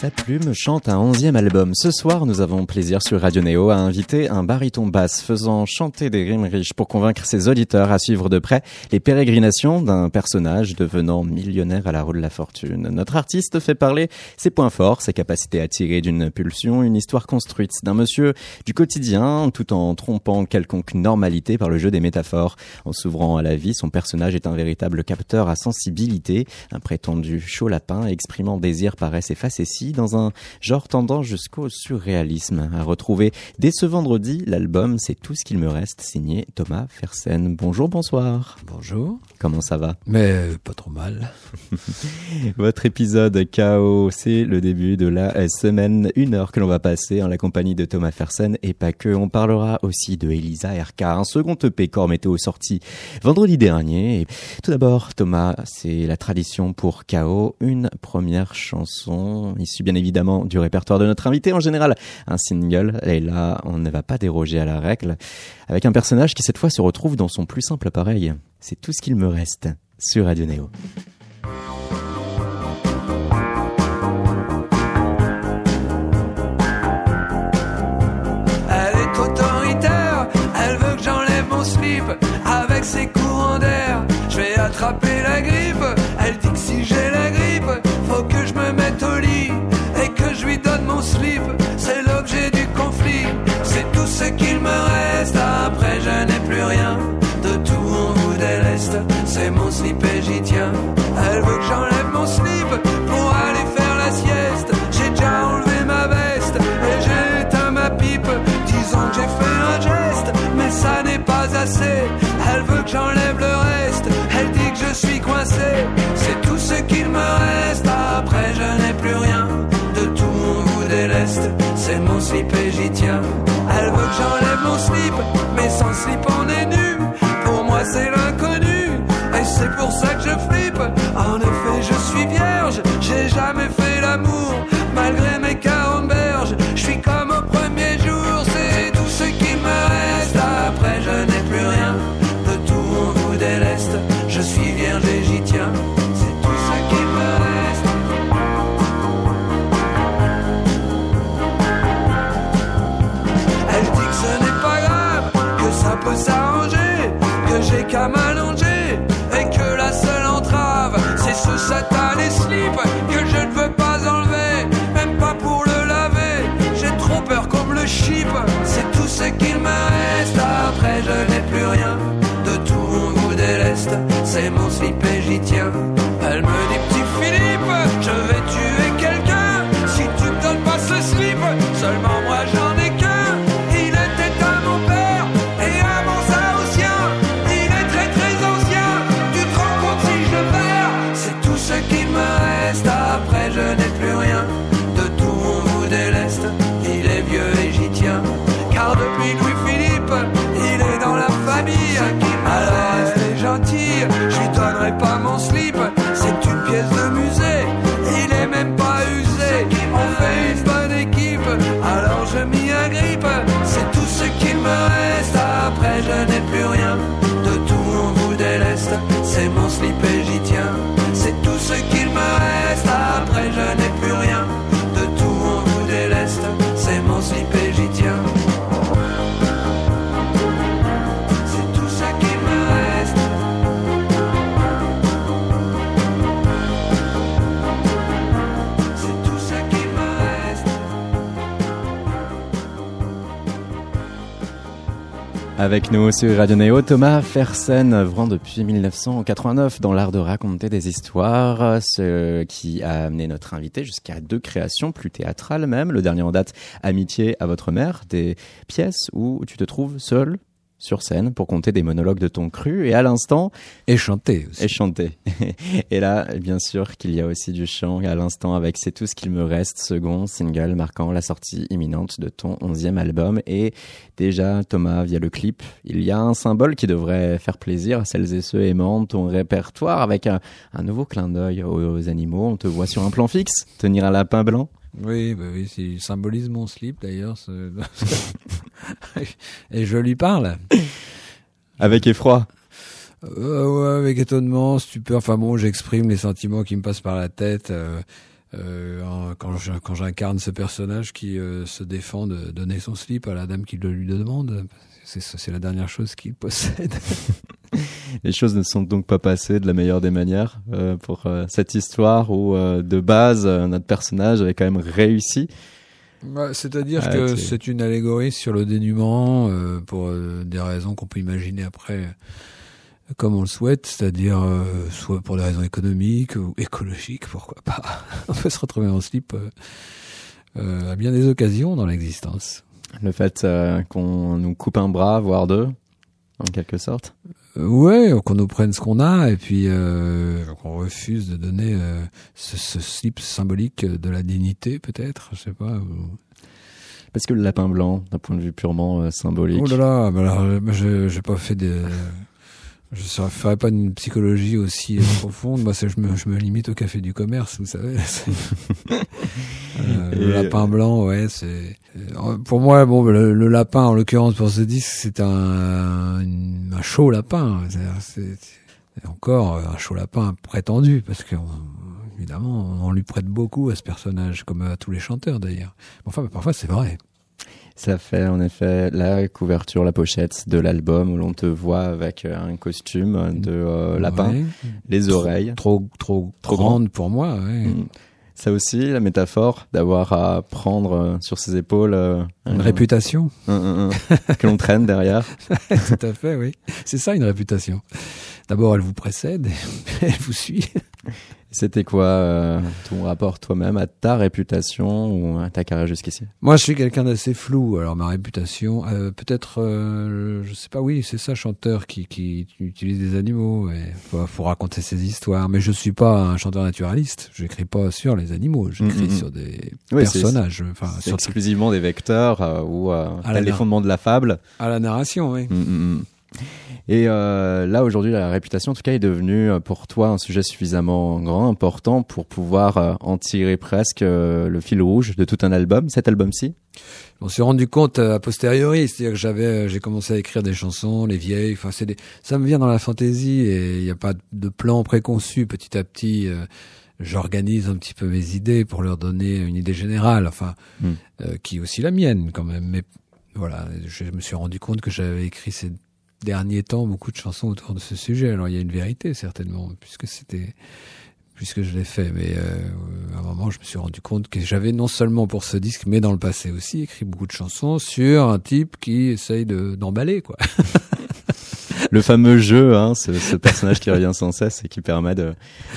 Sa plume chante un onzième album. Ce soir, nous avons plaisir sur Radio Néo à inviter un baryton basse faisant chanter des rimes riches pour convaincre ses auditeurs à suivre de près les pérégrinations d'un personnage devenant millionnaire à la roue de la fortune. Notre artiste fait parler ses points forts, ses capacités à tirer d'une pulsion, une histoire construite d'un monsieur du quotidien tout en trompant quelconque normalité par le jeu des métaphores. En s'ouvrant à la vie, son personnage est un véritable capteur à sensibilité, un prétendu chaud lapin exprimant désir paraît ses dans un genre tendant jusqu'au surréalisme. À retrouver dès ce vendredi, l'album C'est tout ce qu'il me reste, signé Thomas Fersen. Bonjour, bonsoir. Bonjour. Comment ça va? Mais euh, pas trop mal. Votre épisode KO, c'est le début de la semaine, une heure que l'on va passer en la compagnie de Thomas Fersen et pas que. On parlera aussi de Elisa RK, un second EP corps météo sorti vendredi dernier. Et tout d'abord, Thomas, c'est la tradition pour KO, une première chanson issue bien évidemment du répertoire de notre invité. En général, un single. Et là, on ne va pas déroger à la règle. Avec un personnage qui cette fois se retrouve dans son plus simple appareil. C'est tout ce qu'il me reste sur Radio slip avec ses courants d'air. Je vais attraper la grippe, elle dit que je lui mais sans slip, on est nu. Pour moi, c'est l'inconnu. Et c'est pour ça que je flippe. Je n'ai Avec nous sur Radio Néo, Thomas Fersen, œuvrant depuis 1989 dans l'art de raconter des histoires, ce qui a amené notre invité jusqu'à deux créations plus théâtrales même. Le dernier en date, Amitié à votre mère, des pièces où tu te trouves seul sur scène pour compter des monologues de ton cru et à l'instant Et chanter aussi. et chanter. et là, bien sûr qu'il y a aussi du chant à l'instant avec C'est tout ce qu'il me reste, second single marquant la sortie imminente de ton onzième album. Et déjà, Thomas, via le clip, il y a un symbole qui devrait faire plaisir à celles et ceux aimant ton répertoire avec un, un nouveau clin d'œil aux animaux. On te voit sur un plan fixe, tenir un lapin blanc. Oui, bah oui, il symbolise mon slip d'ailleurs. ce- Et je lui parle. Avec effroi. Euh, ouais, avec étonnement, stupeur. Enfin bon, j'exprime les sentiments qui me passent par la tête euh, euh, quand je- quand j'incarne ce personnage qui se défend de donner son slip à la dame qui le lui demande. C'est c'est la dernière chose qu'il possède. Les choses ne sont donc pas passées de la meilleure des manières euh, pour euh, cette histoire où euh, de base notre personnage avait quand même réussi. Ouais, C'est-à-dire Ah, que c'est- une allégorie sur le dénuement pour des raisons qu'on peut imaginer après comme on le souhaite, c'est-à-dire soit pour des raisons économiques ou écologiques, pourquoi pas. on peut se retrouver en slip à bien des occasions dans l'existence. Le fait qu'on nous coupe un bras, voire deux, en quelque sorte. Ouais, qu'on nous prenne ce qu'on a et puis euh, qu'on refuse de donner euh, ce, ce slip symbolique de la dignité, peut-être, je sais pas. ou- Parce que le lapin blanc, d'un point de vue purement euh, symbolique. Oh là là, bah alors, euh, je j'ai pas fait des je ne ferais pas une psychologie aussi euh, profonde. Moi, je me, je me limite au café du commerce, vous savez. Euh, le lapin blanc, ouais, c'est. euh, Pour moi, bon, le, le lapin, en l'occurrence pour ce disque, c'est un, un chaud lapin. C'est encore un chaud lapin prétendu, parce que on- évidemment, on lui prête beaucoup à ce personnage, comme à tous les chanteurs d'ailleurs. Enfin, parfois, c'est vrai. Ça fait en effet la couverture, la pochette de l'album où l'on te voit avec euh, un costume de euh, lapin, Ouais. les oreilles. trop trop, Trop grande pour moi. Ouais. Mm. Ça aussi, la métaphore d'avoir à prendre euh, sur ses épaules euh, Une un- réputation. que l'on traîne derrière. Tout à fait, oui. C'est ça une réputation. D'abord, elle vous précède, elle vous suit. C'était quoi euh, ton rapport toi-même à ta réputation ou à ta carrière jusqu'ici? Moi, je suis quelqu'un d'assez flou. Alors, ma réputation, euh, peut-être, euh, je sais pas, oui, c'est ça, chanteur qui, qui utilise des animaux et faut, faut raconter ses histoires. Mais je suis pas un chanteur naturaliste. J'écris pas sur les animaux. J'écris Mm, mm, mm. sur des Oui, personnages. Enfin, sur exclusivement des vecteurs euh, ou euh, À les fondements de la fable. à la narration, oui. Mm, mm, mm. Et euh, là aujourd'hui, la réputation en tout cas est devenue euh, pour toi un sujet suffisamment grand, important pour pouvoir euh, en tirer presque le fil rouge de tout un album. Cet album-ci? On s'est rendu compte a posteriori, c'est-à-dire que j'avais, j'ai commencé à écrire des chansons, les vieilles. Enfin, c'est des, ça me vient dans la fantaisie et il n'y a pas de plan préconçu. Petit à petit, euh, j'organise un petit peu mes idées pour leur donner une idée générale, enfin, Mm. euh, qui est aussi la mienne quand même. Mais voilà, je me suis rendu compte que j'avais écrit ces derniers temps beaucoup de chansons autour de ce sujet. Alors il y a une vérité certainement, puisque c'était puisque je l'ai fait. Mais euh, à un moment, je me suis rendu compte que j'avais non seulement pour ce disque, mais dans le passé aussi, écrit beaucoup de chansons sur un type qui essaye de d'emballer, quoi. Le fameux jeu, hein, ce, ce personnage qui revient sans cesse et qui permet de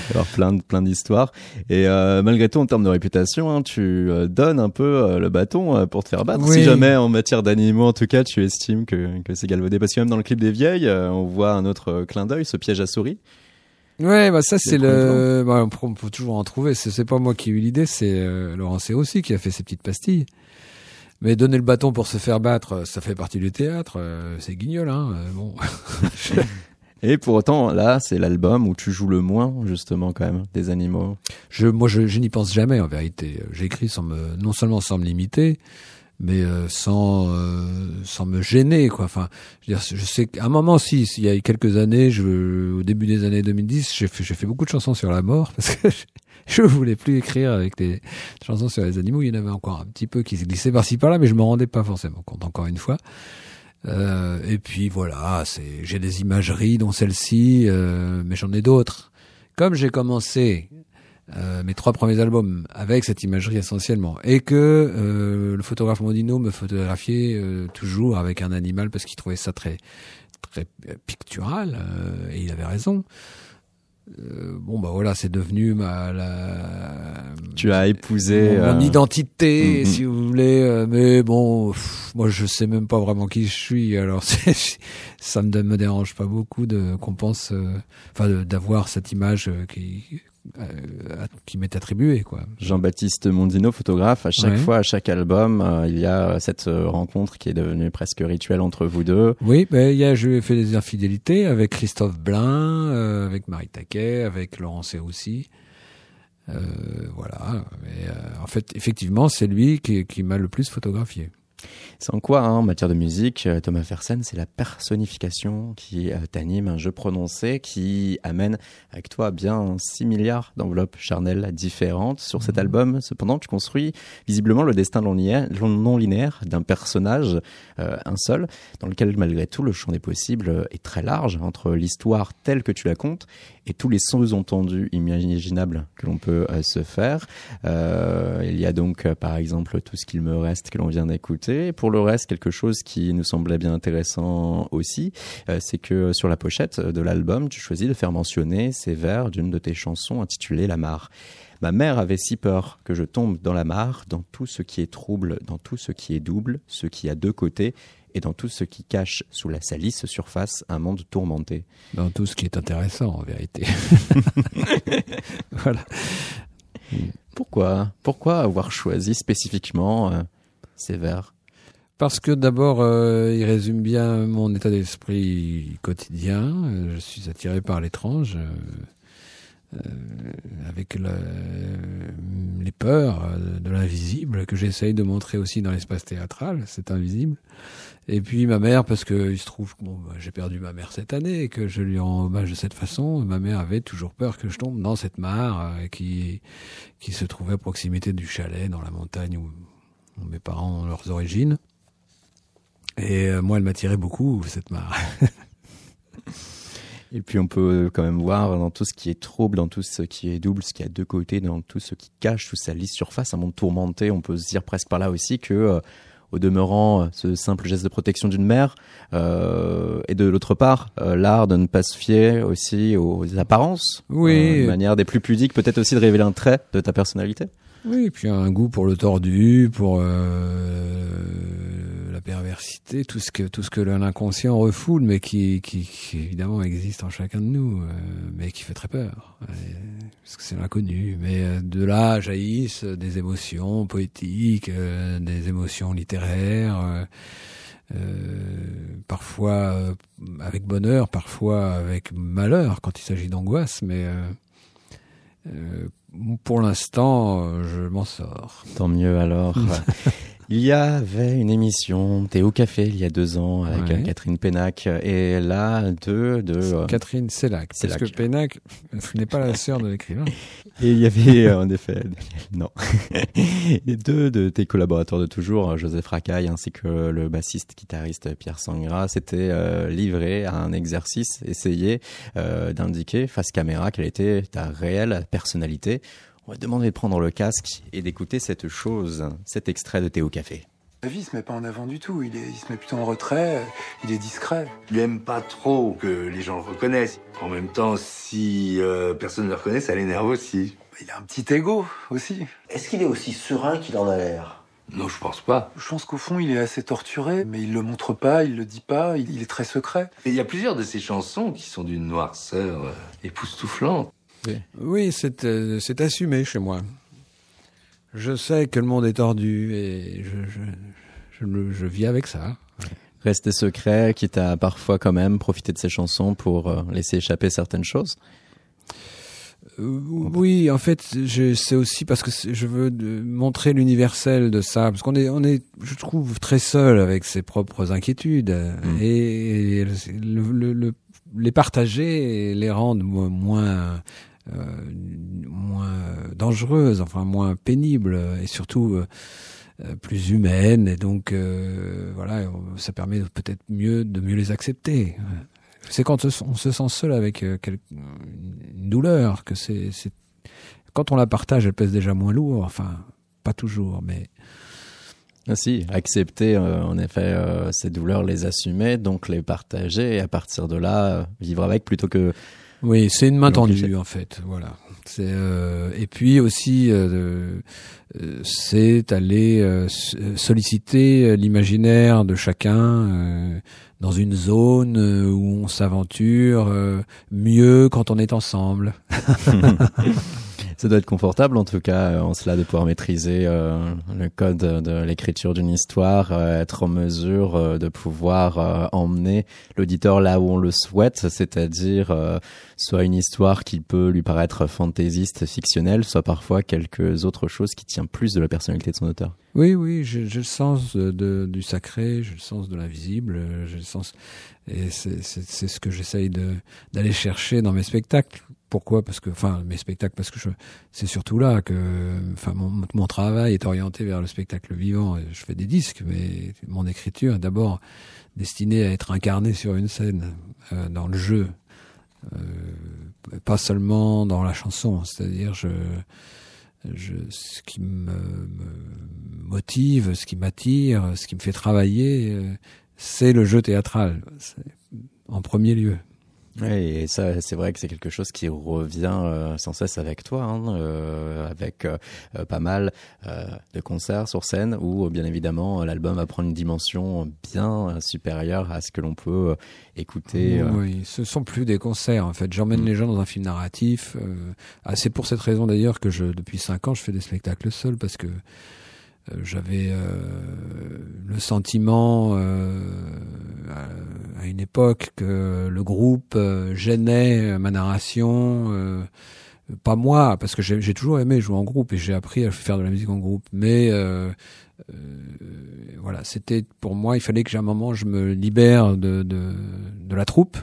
d'avoir plein de plein d'histoires. Et euh, malgré tout, en termes de réputation, hein, tu euh, donnes un peu euh, le bâton euh, pour te faire battre. Oui. Si jamais en matière d'animaux, en tout cas, tu estimes que que c'est galvaudé, parce que même dans le clip des vieilles, euh, on voit un autre clin d'œil, ce piège à souris. Ouais, bah ça c'est Le. Bah, on, peut, toujours en trouver. C'est pas moi qui ai eu l'idée, c'est euh, Laurent C aussi qui a fait ses petites pastilles. Mais donner le bâton pour se faire battre, ça fait partie du théâtre. euh, c'est guignol, hein. euh, bon. Et pour autant, là, c'est l'album où tu joues le moins, justement, quand même, des animaux. Je, moi, je, je n'y pense jamais en vérité. J'écris sans me, non seulement sans me limiter, mais euh, sans, euh, sans me gêner, quoi. Enfin, je veux dire, je sais qu'à un moment, si, il y a quelques années, je, au début des années 2010, j'ai fait, j'ai fait beaucoup de chansons sur la mort parce que je, voulais plus écrire avec des chansons sur les animaux. Il y en avait encore un petit peu qui se glissaient par-ci par-là, mais je me rendais pas forcément compte. Encore une fois. Euh, et puis voilà, c'est, j'ai des imageries, dont celle-ci, euh, mais j'en ai d'autres. Comme j'ai commencé euh, mes trois premiers albums avec cette imagerie essentiellement, et que euh, le photographe Mondino me photographiait euh, toujours avec un animal parce qu'il trouvait ça très très pictural, et il avait raison. Euh, bon bah voilà, c'est devenu ma la, Tu as épousé. mon, mon euh, identité, Mhm. si vous voulez. euh, mais bon, pff, moi je sais même pas vraiment qui je suis. Alors ça me, me dérange pas beaucoup de qu'on pense, enfin d'avoir cette image qui qui m'est attribuée quoi. Jean-Baptiste Mondino, photographe, à chaque Ouais. fois, à chaque album, euh, il y a euh, cette euh, rencontre qui est devenue presque rituelle entre vous deux. Oui, ben il y a j'ai fait des infidélités avec Christophe Blin, euh, avec Marie Taquet, avec Laurent aussi. Euh, voilà. Mais, euh, en fait, effectivement, c'est lui qui, qui m'a le plus photographié. C'est en quoi, hein, en matière de musique, euh, Thomas Fersen, c'est la personnification qui euh, t'anime, un jeu prononcé qui amène avec toi bien 6 milliards d'enveloppes charnelles différentes sur cet Mhm. album. Cependant, tu construis visiblement le destin non linéaire, d'un personnage, euh, un seul, dans lequel malgré tout le champ des possibles est très large entre l'histoire telle que tu la comptes et tous les sous-entendus imaginables que l'on peut euh, se faire. Euh, il y a donc par exemple tout ce qu'il me reste que l'on vient d'écouter. Pour le reste, quelque chose qui nous semblait bien intéressant aussi, euh, c'est que sur la pochette de l'album, tu choisis de faire mentionner ces vers d'une de tes chansons intitulée La mare. Ma mère avait si peur que je tombe dans la mare, dans tout ce qui est trouble, dans tout ce qui est double, ce qui a deux côtés, et dans tout ce qui cache sous la salisse surface un monde tourmenté. Dans tout ce qui est intéressant, en vérité. voilà. Pourquoi? Pourquoi avoir choisi spécifiquement euh, ces vers? Parce que d'abord, euh, il résume bien mon état d'esprit quotidien. Euh, Je suis attiré par l'étrange, euh, euh, avec le- les peurs euh, de l'invisible que j'essaye de montrer aussi dans l'espace théâtral, c'est invisible. Et puis ma mère, parce que il se trouve que bon, bah, j'ai perdu ma mère cette année et que je lui rends hommage de cette façon. Ma mère avait toujours peur que je tombe dans cette mare euh, qui qui se trouvait à proximité du chalet dans la montagne où mes parents ont leurs origines. Et euh, moi, elle m'attirait beaucoup, cette mare. Et puis on peut quand même voir dans tout ce qui est trouble, dans tout ce qui est double, ce qui a deux côtés, dans tout ce qui cache sous sa lisse surface, un monde tourmenté. On peut se dire presque par là aussi que, euh, au demeurant, euh, ce simple geste de protection d'une mère, euh, et de l'autre part, euh, l'art de ne pas se fier aussi aux apparences. Oui. Euh, une manière des plus pudiques, peut-être aussi de révéler un trait de ta personnalité. Oui, puis un goût pour le tordu, pour euh, la perversité, tout ce que tout ce que l'inconscient refoule, mais qui, qui, qui évidemment existe en chacun de nous, euh, mais qui fait très peur, euh, parce que c'est l'inconnu. Mais euh, de là jaillissent des émotions poétiques, euh, des émotions littéraires. parfois avec bonheur, parfois avec malheur quand il s'agit d'angoisse, mais pour l'instant, euh, je m'en sors. Tant mieux alors. il y avait une émission Théo Café il y a deux ans avec Ouais. Catherine Pénac et là deux de euh, Catherine Sellac, parce que Pénac ce n'est pas la sœur de l'écrivain. et il y avait euh, en effet non et deux de tes collaborateurs de toujours Joseph Racaille ainsi que le bassiste guitariste Pierre Sangra s'étaient euh, livrés à un exercice essayer euh, d'indiquer face caméra quelle était ta réelle personnalité. On va te demander de prendre le casque et d'écouter cette chose, cet extrait de Théo Café. La vie, il se met pas en avant du tout. Il, est, il se met plutôt en retrait. Il est discret. Il aime pas trop que les gens le reconnaissent. En même temps, si euh, personne ne le reconnaît, ça l'énerve aussi. Il a un petit ego aussi. Est-ce qu'il est aussi serein qu'il en a l'air? Non, je pense pas. Je pense qu'au fond, il est assez torturé, mais il le montre pas, il le dit pas. Il, il est très secret. Et il y a plusieurs de ces chansons qui sont d'une noirceur euh, époustouflante. Oui, c'est euh, c'est assumé chez moi. Je sais que le monde est tordu et je, je, je, vis avec ça. Rester secret, quitte à parfois quand même profiter de ces chansons pour euh, laisser échapper certaines choses. Euh, oui, en fait, je- c'est aussi parce que je veux de- montrer l'universel de ça, parce qu'on est, on est, je trouve, très seul avec ses propres inquiétudes Mm. et, et le, le- le- les partager et les rendre mo- moins, moins dangereuses, enfin moins pénibles et surtout euh, euh, plus humaines. Et donc, euh, voilà, ça permet peut-être mieux de mieux les accepter. C'est quand on se- sent seul avec euh, une douleur que c'est, quand on la partage, elle pèse déjà moins lourd. Enfin, pas toujours, mais Ainsi, accepter euh, en effet euh, ces douleurs, les assumer, donc les partager et à partir de là euh, vivre avec plutôt que oui, c'est une main tendue en fait. Voilà. C'est euh, et puis aussi, euh, euh, c'est aller euh, solliciter euh, l'imaginaire de chacun euh, dans une zone où on s'aventure mieux quand on est ensemble. ça doit être confortable en tout cas euh, en cela de pouvoir maîtriser euh, le code de l'écriture d'une histoire, euh, être en mesure euh, de pouvoir euh, emmener l'auditeur là où on le souhaite, c'est-à-dire euh, soit une histoire qui peut lui paraître fantaisiste, fictionnelle, soit parfois quelques autres choses qui tient plus de la personnalité de son auteur. Oui, oui, j'ai le sens de, du sacré, j'ai le sens de l'invisible, j'ai le sens et c'est ce que j'essaye d'aller chercher dans mes spectacles. Pourquoi Parce que, enfin, mes spectacles, parce que c'est surtout là que, enfin, mon, mon travail est orienté vers le spectacle vivant. Je fais des disques, mais mon écriture est d'abord destinée à être incarnée sur une scène, euh, dans le jeu, euh, pas seulement dans la chanson. C'est-à-dire, je, je, ce qui me, me motive, ce qui m'attire, ce qui me fait travailler, euh, c'est le jeu théâtral, en premier lieu. Oui, et ça, c'est vrai que c'est quelque chose qui revient euh, sans cesse avec toi, hein, euh, avec euh, euh, pas mal de concerts sur scène où, bien évidemment, l'album va prendre une dimension bien supérieure à ce que l'on peut écouter. Oui, ce sont plus des concerts en fait. J'emmène Mm. les gens dans un film narratif. ah, c'est pour cette raison d'ailleurs que je, depuis cinq ans, je fais des spectacles seul parce que j'avais euh, le sentiment euh, à, une époque que le groupe euh, gênait ma narration. euh, pas moi, parce que j'ai toujours aimé jouer en groupe et j'ai appris à faire de la musique en groupe. Mais euh, euh, voilà, c'était pour moi, il fallait que j'ai un moment, je me libère de, de, de la troupe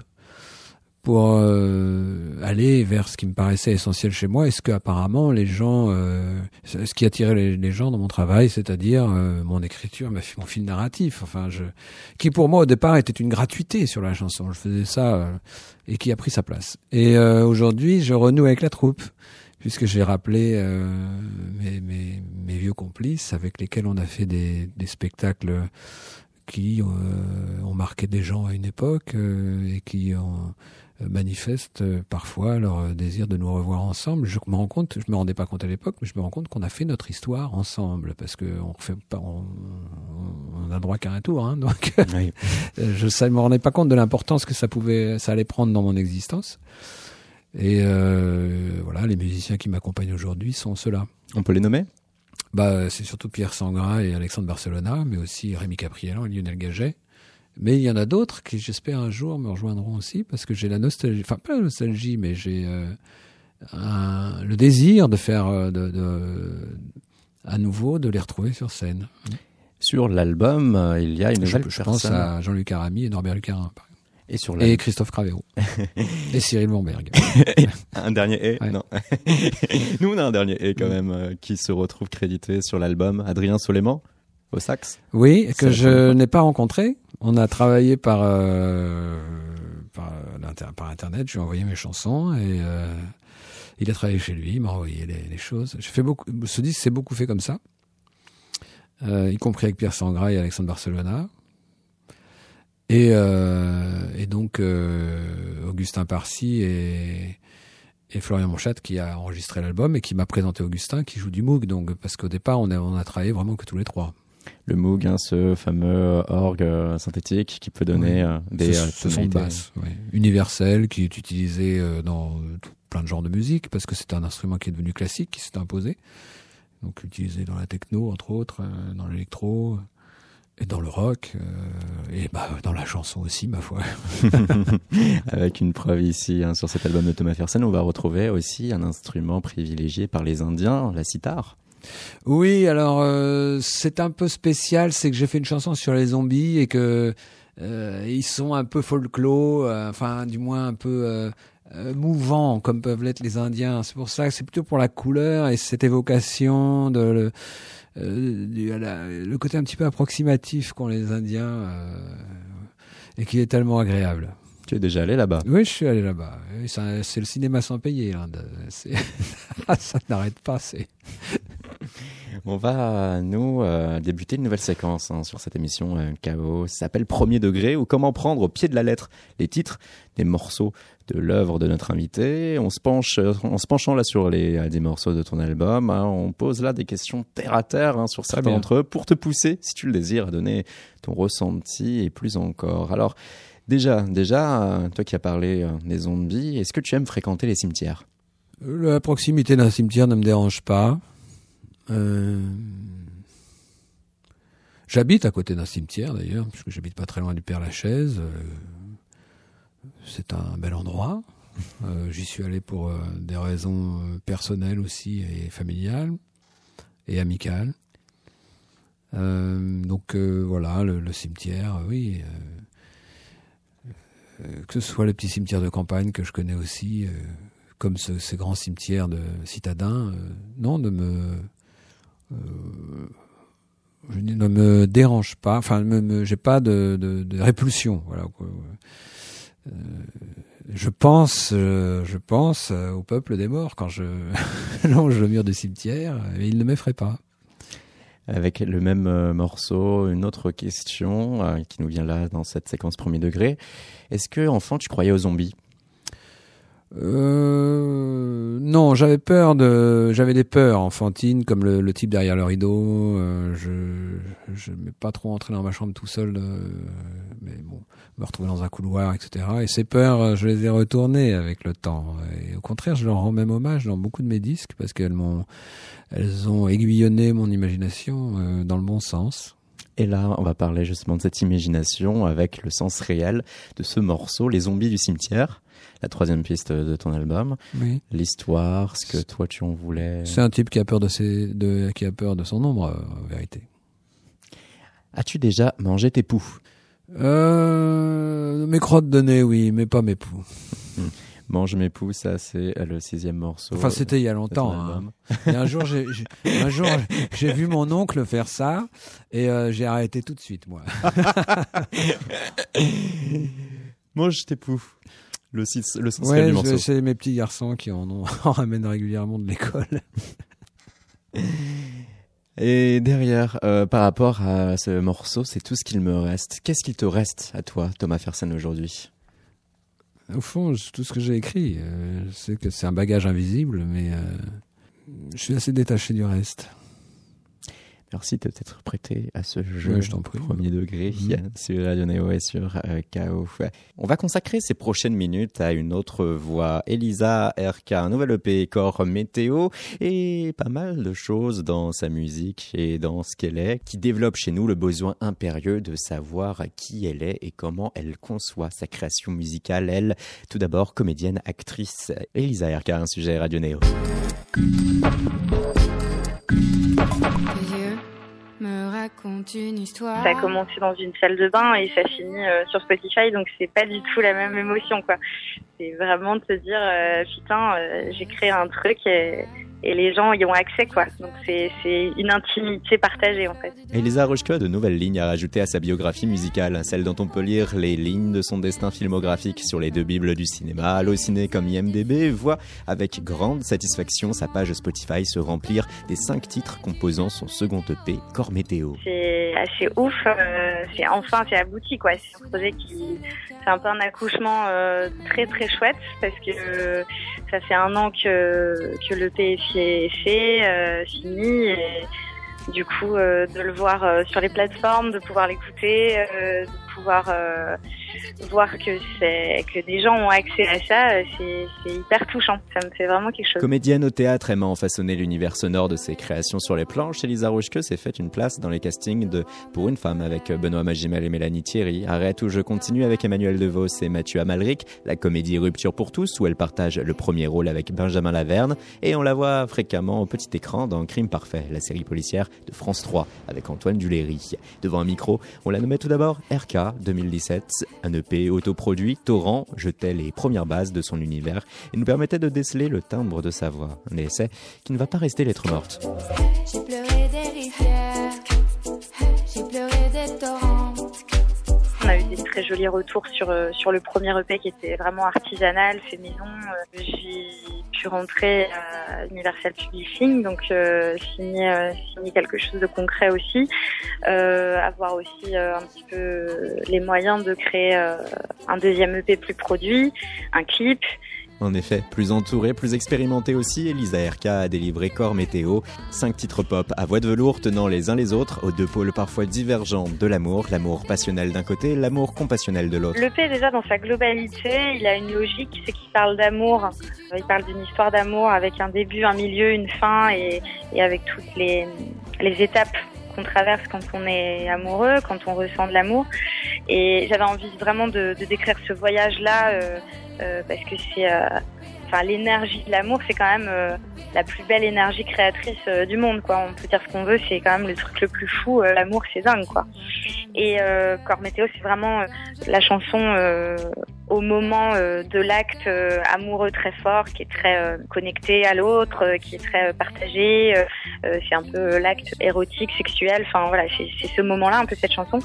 pour euh, aller vers ce qui me paraissait essentiel chez moi et ce que apparemment les gens, euh, ce qui attirait les, gens dans mon travail, c'est-à-dire euh, mon écriture, mon film narratif, enfin, je, qui pour moi au départ était une gratuité sur la chanson. Je faisais ça euh, et qui a pris sa place. Et euh, aujourd'hui, je renoue avec la troupe puisque j'ai rappelé euh, mes, mes, mes vieux complices avec lesquels on a fait des, des spectacles qui euh, ont marqué des gens à une époque euh, et qui ont, manifestent euh, parfois leur euh, désir de nous revoir ensemble. Je me rends compte, je me rendais pas compte à l'époque, mais je me rends compte qu'on a fait notre histoire ensemble parce que on fait pas, on, on a droit qu'à un tour, hein, donc oui. je ne me rendais pas compte de l'importance que ça pouvait, ça allait prendre dans mon existence. Et euh, voilà, les musiciens qui m'accompagnent aujourd'hui sont ceux-là. On peut les nommer? Bah, c'est surtout Pierre Sangra et Alexandre Barcelona, mais aussi Rémi Capriello et Lionel Gaget. Mais il y en a d'autres qui, j'espère, un jour me rejoindront aussi, parce que j'ai la nostalgie, enfin pas la nostalgie, mais j'ai euh, un- le désir de faire euh, de, de- à nouveau de les retrouver sur scène. Sur l'album, euh, il y a une Je, nouvelle je pense personne. à Jean-Luc Arami et Norbert Lucarin, par. Et sur et Christophe Cravero et Cyril Bomberg. un dernier et Ouais. Non. Nous, on a un dernier et quand même euh, qui se retrouve crédité sur l'album. Adrien Soleiman au sax. Oui, que je n'ai pas rencontré. On a travaillé par, euh, par, l'inter- par Internet. Je lui ai envoyé mes chansons et euh, il a travaillé chez lui. Il m'a envoyé les, choses. J'ai fait beaucoup. Ce disque s'est beaucoup fait comme ça, euh, y compris avec Pierre Sangra et Alexandre Barcelona. Et, euh, et donc euh, Augustin Parcy et, Florian Monchat qui a enregistré l'album et qui m'a présenté Augustin qui joue du Moog. Donc parce qu'au départ on a, on a travaillé vraiment que tous les trois. Le Moog, hein, ce fameux orgue euh, synthétique qui peut donner Oui. euh, des ce, euh, ce son de basse, oui. universel, qui est utilisé euh, dans euh, plein de genres de musique, parce que c'est un instrument qui est devenu classique, qui s'est imposé. Donc utilisé dans la techno, entre autres, euh, dans l'électro, euh, et dans le rock, euh, et bah, dans la chanson aussi, ma foi. Avec une preuve ici hein, sur cet album de Thomas Fersen, on va retrouver aussi un instrument privilégié par les Indiens, la sitar. Oui, alors euh, c'est un peu spécial, c'est que j'ai fait une chanson sur les zombies et que euh, ils sont un peu folklore, euh, enfin du moins un peu mouvants comme peuvent l'être les Indiens. C'est pour ça que c'est plutôt pour la couleur et cette évocation de le, du- à la- le côté un petit peu approximatif qu'ont les Indiens et qui est tellement agréable. Tu es déjà allé là-bas? Oui, je suis allé là-bas. C'est le cinéma sans payer. l'Inde. C'est- ça n'arrête pas. C'est On va, nous, euh, débuter une nouvelle séquence hein, sur cette émission euh, KO. Ça s'appelle Premier degré ou comment prendre au pied de la lettre les titres des morceaux de l'œuvre de notre invité. On se penche, euh, en se penchant là sur les euh, des morceaux de ton album, hein, on pose là des questions terre à terre hein, sur Très certains d'entre eux pour te pousser, si tu le désires, à donner ton ressenti et plus encore. Alors, déjà, déjà, toi qui as parlé des zombies, est-ce que tu aimes fréquenter les cimetières? La proximité d'un cimetière ne me dérange pas. Euh, J'habite à côté d'un cimetière d'ailleurs, puisque j'habite pas très loin du Père Lachaise. Euh, C'est un bel endroit. Euh, J'y suis allé pour des raisons personnelles aussi et familiales et amicales. Donc voilà, le, cimetière, oui. que ce soit le petit cimetière de campagne que je connais aussi, comme ce, ces grands cimetières de citadins, non, ne me, je dis, ne me dérange pas. Enfin, me, me- j'ai pas de, répulsion. Voilà. Euh, je pense, euh, je pense euh, au peuple des morts quand je longe le mur du cimetière, et il ne m'effraie pas. Avec le même euh, morceau, une autre question euh, qui nous vient là dans cette séquence premier degré. Est-ce que enfant tu croyais aux zombies? Euh, non, j'avais peur de, j'avais des peurs enfantines comme le, le type derrière le rideau. euh, je, je m'ai pas trop entré dans ma chambre tout seul, euh, mais bon, me retrouver dans un couloir, etc. Et ces peurs, euh, je les ai retournées avec le temps. Et au contraire, je leur rends même hommage dans beaucoup de mes disques parce qu'elles m'ont, elles ont aiguillonné mon imagination euh, dans le bon sens. Et là, on va parler justement de cette imagination avec le sens réel de ce morceau, Les zombies du cimetière, la troisième piste de ton album. Oui. L'histoire, ce que toi tu en voulais. C'est un type qui a peur de ses, de, qui a peur de son ombre, euh, en vérité. As-tu déjà mangé tes poux? Euh, mes crottes de nez, oui, mais pas mes poux. Mange mes poux, ça c'est le sixième morceau. Enfin, c'était il y a longtemps. hein. Et un jour, j'ai, j'ai- un jour, j'ai vu mon oncle faire ça et euh, j'ai arrêté tout de suite, moi. Mange tes poux. Le, sens- le sens Ouais, du je- morceau. c'est mes petits garçons qui en ont, en ramènent régulièrement de l'école. Et derrière, euh, par rapport à ce morceau, c'est tout ce qu'il me reste. Qu'est-ce qu'il te reste à toi, Thomas Fersen, aujourd'hui? Au fond, je- tout ce que j'ai écrit, euh, je sais que c'est un bagage invisible, mais euh, je suis assez détaché du reste. Merci de t'être prêté à ce jeu je t'en prie. premier degré Mhm. sur Radio Néo et sur euh, KO. On va consacrer ces prochaines minutes à une autre voix, Elisa RK, un nouvel EP corps météo et pas mal de choses dans sa musique et dans ce qu'elle est qui développe chez nous le besoin impérieux de savoir qui elle est et comment elle conçoit sa création musicale. Elle, tout d'abord comédienne, actrice. Elisa RK, un sujet Radio Néo. Me racontent une histoire. Ça a commencé dans une salle de bain et ça finit euh, sur Spotify, donc c'est pas du tout la même émotion, quoi. C'est vraiment de se dire, euh, putain, euh, j'ai créé un truc et les gens y ont accès, quoi. Donc c'est une intimité partagée, en fait. Elisa Rochka a de nouvelles lignes à rajouter à sa biographie musicale, celle dont on peut lire les lignes de son destin filmographique sur les deux bibles du cinéma, Allociné comme IMDB, voit avec grande satisfaction sa page Spotify se remplir des cinq titres composant son second EP, Corps Météo. C'est assez ouf. euh, c'est enfin, c'est abouti, quoi. C'est un projet qui, c'est un peu un accouchement euh, très très chouette parce que euh, ça fait un an que que le PFI est fait, euh, fini. Et, du coup, euh, de le voir sur les plateformes, de pouvoir l'écouter, pouvoir euh, voir que c'est que des gens ont accès à ça, euh, c'est hyper touchant. Ça me fait vraiment quelque chose. Comédienne au théâtre aimant façonner l'univers sonore de ses créations sur les planches, Elisa Rochke s'est fait une place dans les castings de Pour une femme avec Benoît Magimel et Mélanie Thierry, Arrête où je continue avec Emmanuel DeVos et Mathieu Amalric, la comédie Rupture pour tous où elle partage le premier rôle avec Benjamin Laverne et on la voit fréquemment au petit écran dans Crime Parfait, la série policière de France 3 avec Antoine Duléry. Devant un micro, on la nommait tout d'abord RK 2017, un EP autoproduit, Torrent jetait les premières bases de son univers et nous permettait de déceler le timbre de sa voix. Un essai qui ne va pas rester lettre morte. On a eu des très jolis retours sur euh, sur le premier EP qui était vraiment artisanal, fait maison. Euh, J'ai pu rentrer à Universal Publishing, donc euh, signer euh, signer quelque chose de concret aussi, euh, avoir aussi un petit peu les moyens de créer un deuxième EP plus produit, un clip. En effet, plus entourée, plus expérimentée aussi, Elisa RK a délivré Corps Météo, cinq titres pop à voix de velours tenant les uns les autres aux deux pôles parfois divergents de l'amour, l'amour passionnel d'un côté, l'amour compassionnel de l'autre. L'EP déjà dans sa globalité, il a une logique, c'est qu'il parle d'amour. Il parle d'une histoire d'amour avec un début, un milieu, une fin et, avec toutes les étapes qu'on traverse quand on est amoureux, quand on ressent de l'amour. Et j'avais envie vraiment de, de décrire ce voyage-là euh, euh, parce que c'est, euh, enfin, l'énergie de l'amour, c'est quand même euh, la plus belle énergie créatrice euh, du monde, quoi. On peut dire ce qu'on veut, c'est quand même le truc le plus fou. L'amour, c'est dingue, quoi. Et Corps Météo, c'est vraiment la chanson au moment euh, de l'acte euh, amoureux très fort, qui est très euh, connecté à l'autre, qui est très partagé. c'est un peu l'acte érotique, sexuel. Enfin voilà, c'est ce moment-là, un peu cette chanson.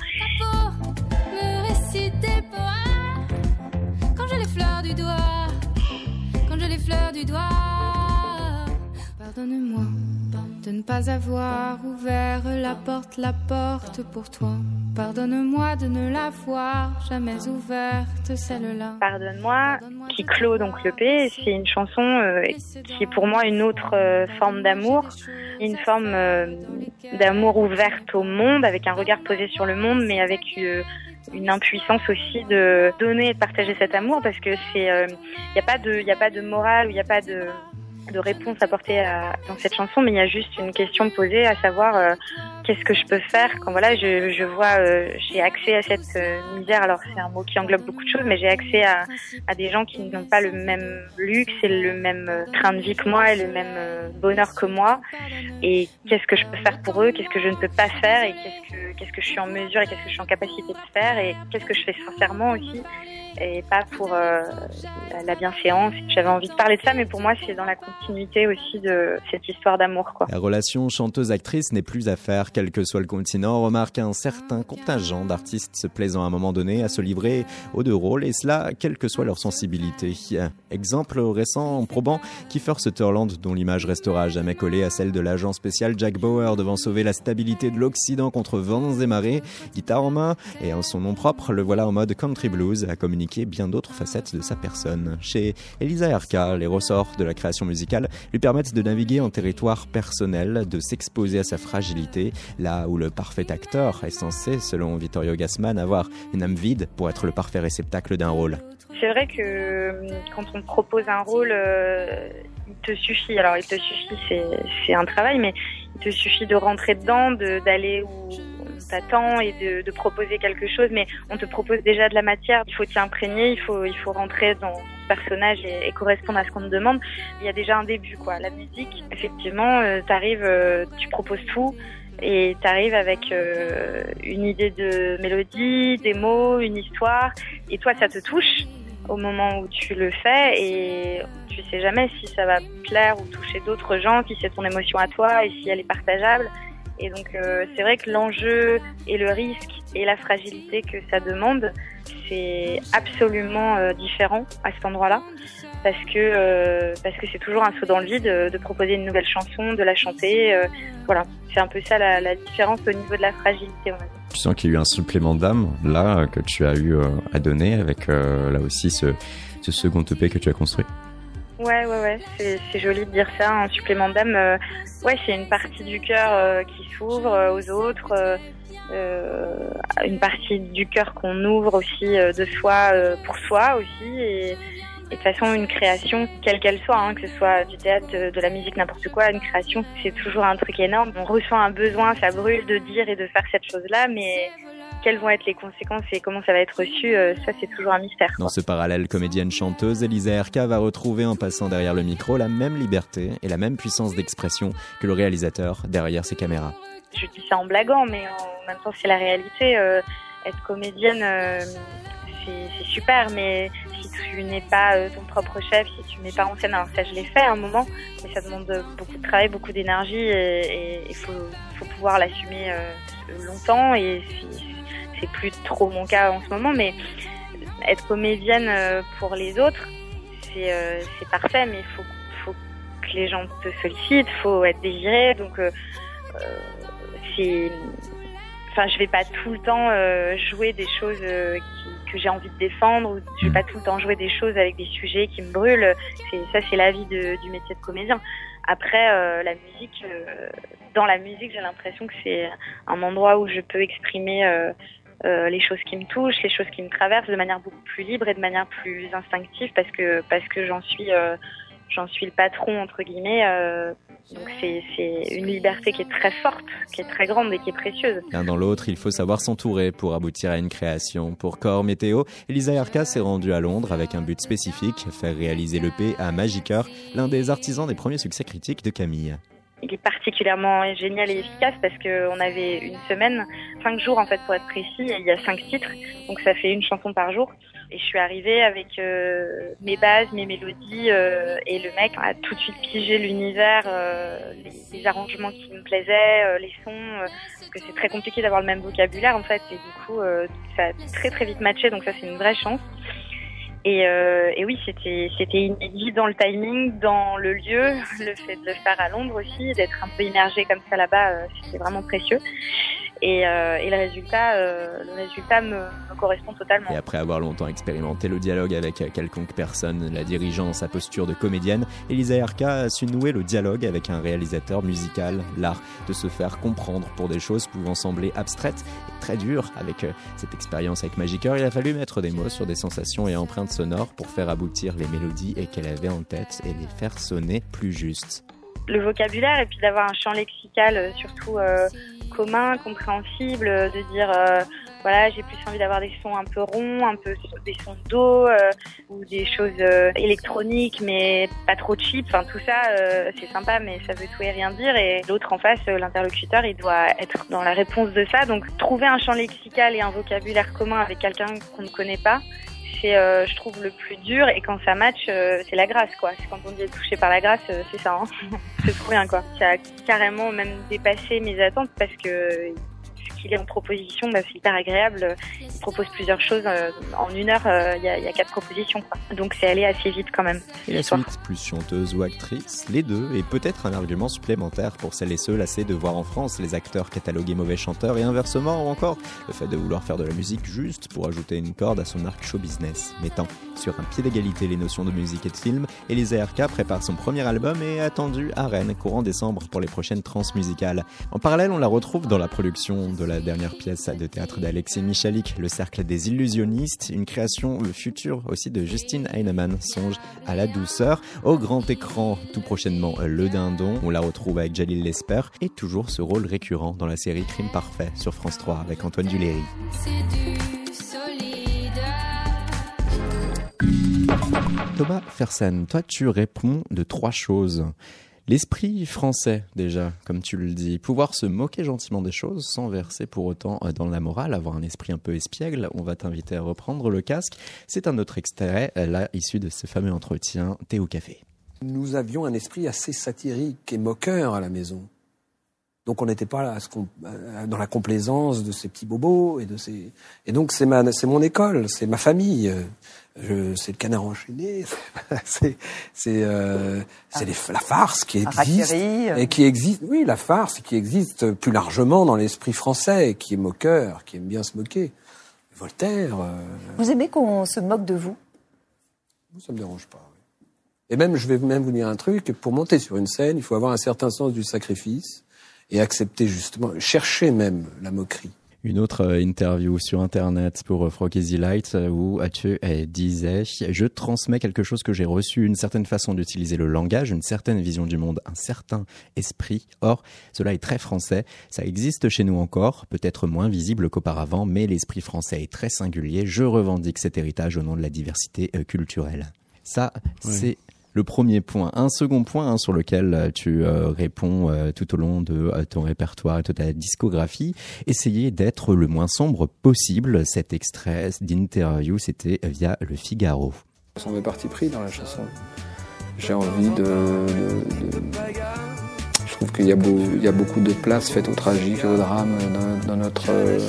quand j'ai les fleurs du doigt. Pardonne-moi de ne pas avoir ouvert la porte, la porte pour toi. Pardonne-moi de ne l'avoir jamais ouverte, celle-là. Pardonne-moi, qui clôt donc le P. C'est une chanson euh, qui est pour moi une autre euh, forme d'amour, une forme euh, d'amour ouverte au monde, avec un regard posé sur le monde, mais avec euh, une impuissance aussi de donner et de partager cet amour, parce que c'est, il n'y a pas de, il a pas de morale, il n'y a pas de de réponse apportée dans cette chanson, mais il y a juste une question posée, à savoir euh, qu'est-ce que je peux faire quand voilà je, je vois euh, j'ai accès à cette euh, misère. Alors c'est un mot qui englobe beaucoup de choses, mais j'ai accès à, à des gens qui n'ont pas le même luxe et le même euh, train de vie que moi et le même euh, bonheur que moi. Et qu'est-ce que je peux faire pour eux? Qu'est-ce que je ne peux pas faire? Et qu'est-ce que qu'est-ce que je suis en mesure et qu'est-ce que je suis en capacité de faire? Et qu'est-ce que je fais sincèrement aussi? Et pas pour euh, la, bienséance. J'avais envie de parler de ça, mais pour moi, c'est dans la continuité aussi de cette histoire d'amour. quoi. La relation chanteuse-actrice n'est plus à faire, quel que soit le continent. On remarque un certain contingent d'artistes se plaisant à un moment donné à se livrer aux deux rôles, et cela, quelle que soit leur sensibilité. Exemple récent, probant, Kiefer Sutherland, dont l'image restera à jamais collée à celle de l'agent spécial Jack Bauer devant sauver la stabilité de l'Occident contre vents et marées, guitare en main, et en son nom propre, le voilà en mode country blues, à communiquer bien d'autres facettes de sa personne. Chez Elisa Erka, les ressorts de la création musicale lui permettent de naviguer en territoire personnel, de s'exposer à sa fragilité, là où le parfait acteur est censé, selon Vittorio Gassman, avoir une âme vide pour être le parfait réceptacle d'un rôle. C'est vrai que euh, quand on te propose un rôle, euh, il te suffit. Alors, il te suffit, c'est un travail, mais il te suffit de rentrer dedans, de- d'aller où on t'attend et de, proposer quelque chose. Mais on te propose déjà de la matière. Il faut t'y imprégner, il faut, il faut rentrer dans ce personnage et, et correspondre à ce qu'on te demande. Il y a déjà un début, quoi. La musique, effectivement, euh, t'arrives, euh, tu proposes tout. Et t'arrives avec euh, une idée de mélodie, des mots, une histoire, et toi ça te touche au moment où tu le fais et tu sais jamais si ça va plaire ou toucher d'autres gens, si c'est ton émotion à toi et si elle est partageable. Et donc euh, c'est vrai que l'enjeu et le risque et la fragilité que ça demande, c'est absolument euh, différent à cet endroit-là parce que euh, parce que c'est toujours un saut dans le vide euh, de proposer une nouvelle chanson, de la chanter. euh, voilà, c'est un peu ça la, la différence au niveau de la fragilité. On va dire. Tu sens qu'il y a eu un supplément d'âme, là, que tu as eu euh, à donner avec, là aussi, ce, ce second EP que tu as construit. Ouais, ouais, ouais, c'est, c'est joli de dire ça, un supplément d'âme. ouais, c'est une partie du cœur qui s'ouvre aux autres, euh, une partie du cœur qu'on ouvre aussi euh, de soi euh, pour soi aussi. Et, et de toute façon, une création, quelle qu'elle soit, hein, que ce soit du théâtre, de, de la musique, n'importe quoi, une création, c'est toujours un truc énorme. On ressent un besoin, ça brûle de dire et de faire cette chose-là, mais quelles vont être les conséquences et comment ça va être reçu, euh, ça c'est toujours un mystère. Dans ce parallèle comédienne-chanteuse, Elisa Erka va retrouver en passant derrière le micro la même liberté et la même puissance d'expression que le réalisateur derrière ses caméras. je dis ça en blaguant, mais en même temps c'est la réalité. Euh, être comédienne, euh, c'est super, mais si tu n'es pas euh, ton propre chef, si tu n'es pas en scène, alors ça je l'ai fait à un moment, mais ça demande beaucoup de travail, beaucoup d'énergie, et il faut, faut pouvoir l'assumer euh, longtemps, et c'est- plus trop mon cas en ce moment, mais être comédienne euh, pour les autres, c'est euh, c'est parfait, mais il faut, faut que les gens te sollicitent, faut être désiré, donc euh, c'est enfin je vais pas tout le temps euh, jouer des choses euh, qui- que j'ai envie de défendre ou je vais pas tout le temps jouer des choses avec des sujets qui me brûlent. Ça c'est la vie de- du métier de comédien. Après euh, la musique euh, dans la musique j'ai l'impression que c'est un endroit où je peux exprimer euh, euh, les choses qui me touchent, les choses qui me traversent de manière beaucoup plus libre et de manière plus instinctive parce que parce que j'en suis euh, j'en suis le patron entre guillemets euh, Donc c'est une liberté qui est très forte, qui est très grande et qui est précieuse. L'un dans l'autre, il faut savoir s'entourer pour aboutir à une création. Pour Corps Météo, Elisa Erka s'est rendue à Londres avec un but spécifique, faire réaliser l'EP à Magiker, l'un des artisans des premiers succès critiques de Camille. Il est particulièrement génial et efficace parce qu'on avait une semaine, cinq jours en fait pour être précis, et il y a cinq titres, donc ça fait une chanson par jour. Et je suis arrivée avec euh, mes bases, mes mélodies, euh, et le mec a tout de suite pigé l'univers, euh, les, arrangements qui me plaisaient, les sons, parce que c'est très compliqué d'avoir le même vocabulaire en fait, et du coup ça a très très vite matché, donc ça c'est une vraie chance. Et, oui, c'était c'était inédit dans le timing, dans le lieu, le fait de le faire à Londres aussi, d'être un peu immergé comme ça là-bas, c'était vraiment précieux. Et, euh, et, le résultat, euh, le résultat me, me, correspond totalement. Et après avoir longtemps expérimenté le dialogue avec quelconque personne, la dirigeant, sa posture de comédienne, Elisa Erka a su nouer le dialogue avec un réalisateur musical, l'art de se faire comprendre pour des choses pouvant sembler abstraites et très dures. Avec cette expérience avec Magiker, il a fallu mettre des mots sur des sensations et empreintes sonores pour faire aboutir les mélodies et qu'elle avait en tête et les faire sonner plus justes le vocabulaire et puis d'avoir un champ lexical surtout euh, commun, compréhensible, de dire euh, voilà j'ai plus envie d'avoir des sons un peu ronds, un peu des sons d'eau euh, ou des choses euh, électroniques mais pas trop cheap. Enfin tout ça euh, c'est sympa mais ça veut tout et rien dire et l'autre en face, l'interlocuteur, il doit être dans la réponse de ça. Donc trouver un champ lexical et un vocabulaire commun avec quelqu'un qu'on ne connaît pas, c'est, euh, je trouve, le plus dur. Et quand ça match, euh, c'est la grâce, quoi. Quand on dit être touché par la grâce, euh, c'est ça. Hein. c'est trop rien, quoi. Ça a carrément même dépassé mes attentes parce que il est en proposition, bah, c'est hyper agréable. Il propose plusieurs choses. Euh, en une heure, euh, il y, a, y, a, quatre propositions. Quoi. Donc c'est allé assez vite quand même. Et plus chanteuse ou actrice, les deux, et peut-être un argument supplémentaire pour celles et ceux lassés de voir en France les acteurs catalogués mauvais chanteurs et inversement, ou encore le fait de vouloir faire de la musique juste pour ajouter une corde à son arc show business. Mettant sur un pied d'égalité les notions de musique et de film, Elisa RK prépare son premier album et est attendue à Rennes courant décembre pour les prochaines transmusicales. En parallèle, on la retrouve dans la production de la la dernière pièce de théâtre d'Alexis Michalik, Le Cercle des Illusionnistes, une création, le futur aussi de Justine Heinemann, songe à la douceur, au grand écran tout prochainement Le Dindon, on la retrouve avec Jalil Lesper, et toujours ce rôle récurrent dans la série Crime Parfait sur France 3 avec Antoine Duléry. Thomas Fersen, toi tu réponds de trois choses. L'esprit français, déjà, comme tu le dis, pouvoir se moquer gentiment des choses sans verser pour autant euh, dans la morale, avoir un esprit un peu espiègle. On va t'inviter à reprendre le casque. C'est un autre extrait, euh, là, issu de ce fameux entretien Thé au café. Nous avions un esprit assez satirique et moqueur à la maison. Donc on n'était pas là euh, dans la complaisance de ces petits bobos et de ces et donc c'est ma c'est mon école, c'est ma famille c'est le canard enchaîné, c'est c'est euh, c'est la farce qui existe et qui existe. Oui, la farce qui existe plus largement dans l'esprit français, qui est moqueur, qui aime bien se moquer. Voltaire. Euh, vous aimez qu'on se moque de vous? Ça me dérange pas. Et même, je vais même vous dire un truc. Pour monter sur une scène, il faut avoir un certain sens du sacrifice et accepter justement, chercher même la moquerie une autre euh, interview sur internet pour euh, Frog Easy Light euh, où tu disais je transmets quelque chose que j'ai reçu, une certaine façon d'utiliser le langage, une certaine vision du monde, un certain esprit. Or, cela est très français, ça existe chez nous encore, peut-être moins visible qu'auparavant, mais l'esprit français est très singulier. Je revendique cet héritage au nom de la diversité culturelle. Ça, c'est le premier point. Un second point hein, sur lequel euh, tu euh, réponds euh, tout au long de ton répertoire et de ta discographie, essayer d'être le moins sombre possible. Cet extrait d'interview, c'était via Le Figaro. On met parti pris dans la chanson. J'ai envie de, trouve qu'il y, y, a beaucoup de place faite au tragique, au drame dans, dans notre, euh,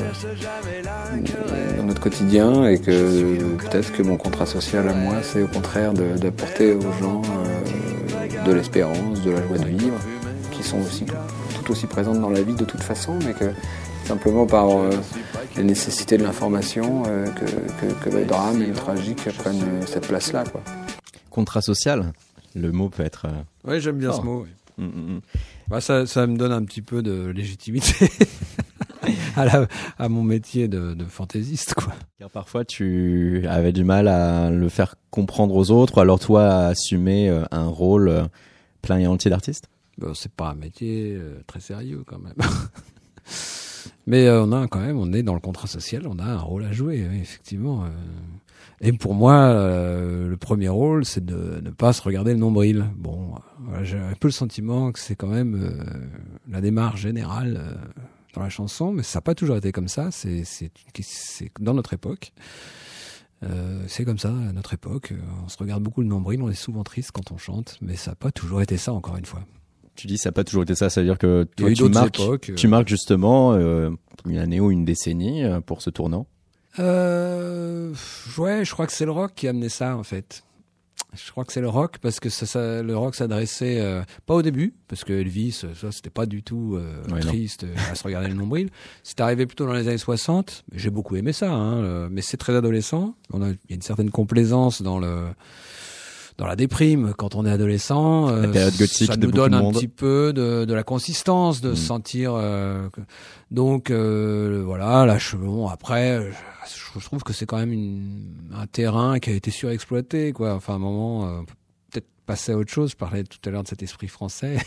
dans notre quotidien et que peut-être que mon contrat social à moi, c'est au contraire d'apporter aux gens euh, de l'espérance, de la joie de vivre, qui sont aussi tout aussi présentes dans la vie de toute façon, mais que simplement par euh, la nécessité de l'information, que, que, que, le drame et le tragique prennent cette place-là. Contrat social, le mot peut être... Oui, j'aime bien ce mot. Oui. Mm, mm, mm. Bah, ça, ça me donne un petit peu de légitimité à, la, à mon métier de, de fantaisiste, quoi. Car parfois tu avais du mal à le faire comprendre aux autres, ou alors toi à assumer euh, un rôle euh, plein et entier d'artiste? Bon, c'est pas un métier euh, très sérieux quand même. Mais on a quand même, on est dans le contrat social, on a un rôle à jouer, effectivement. Et pour moi, euh, le premier rôle, c'est de ne pas se regarder le nombril. Bon, voilà, j'ai un peu le sentiment que c'est quand même euh, la démarche générale euh, dans la chanson, mais ça n'a pas toujours été comme ça. C'est c'est c'est dans notre époque. Euh, c'est comme ça, à notre époque. On se regarde beaucoup le nombril, on est souvent triste quand on chante, mais ça n'a pas toujours été ça, encore une fois. Tu dis ça n'a pas toujours été ça, ça veut dire que toi tu marques, époques, euh. tu marques justement euh, une année ou une décennie pour ce tournant. Euh, ouais, je crois que c'est le rock qui a amené ça en fait. Je crois que c'est le rock parce que ça, ça- le rock s'adressait euh, pas au début parce que Elvis, euh, ça c'était pas du tout euh, Ouais, triste euh, à se regarder le nombril. C'est arrivé plutôt dans les années 60. J'ai beaucoup aimé ça, hein, euh, mais c'est très adolescent. On a, il y a une certaine complaisance dans le dans la déprime quand on est adolescent. La euh, période gothique ça nous de donne un monde. petit peu de, de la consistance, de Mm. se sentir. euh, donc euh, voilà, là, je, bon, après, je, je trouve que c'est quand même une, un terrain qui a été surexploité, quoi. Enfin, à un moment, euh, on peut peut-être passer à autre chose. Je parlais tout à l'heure de cet esprit français.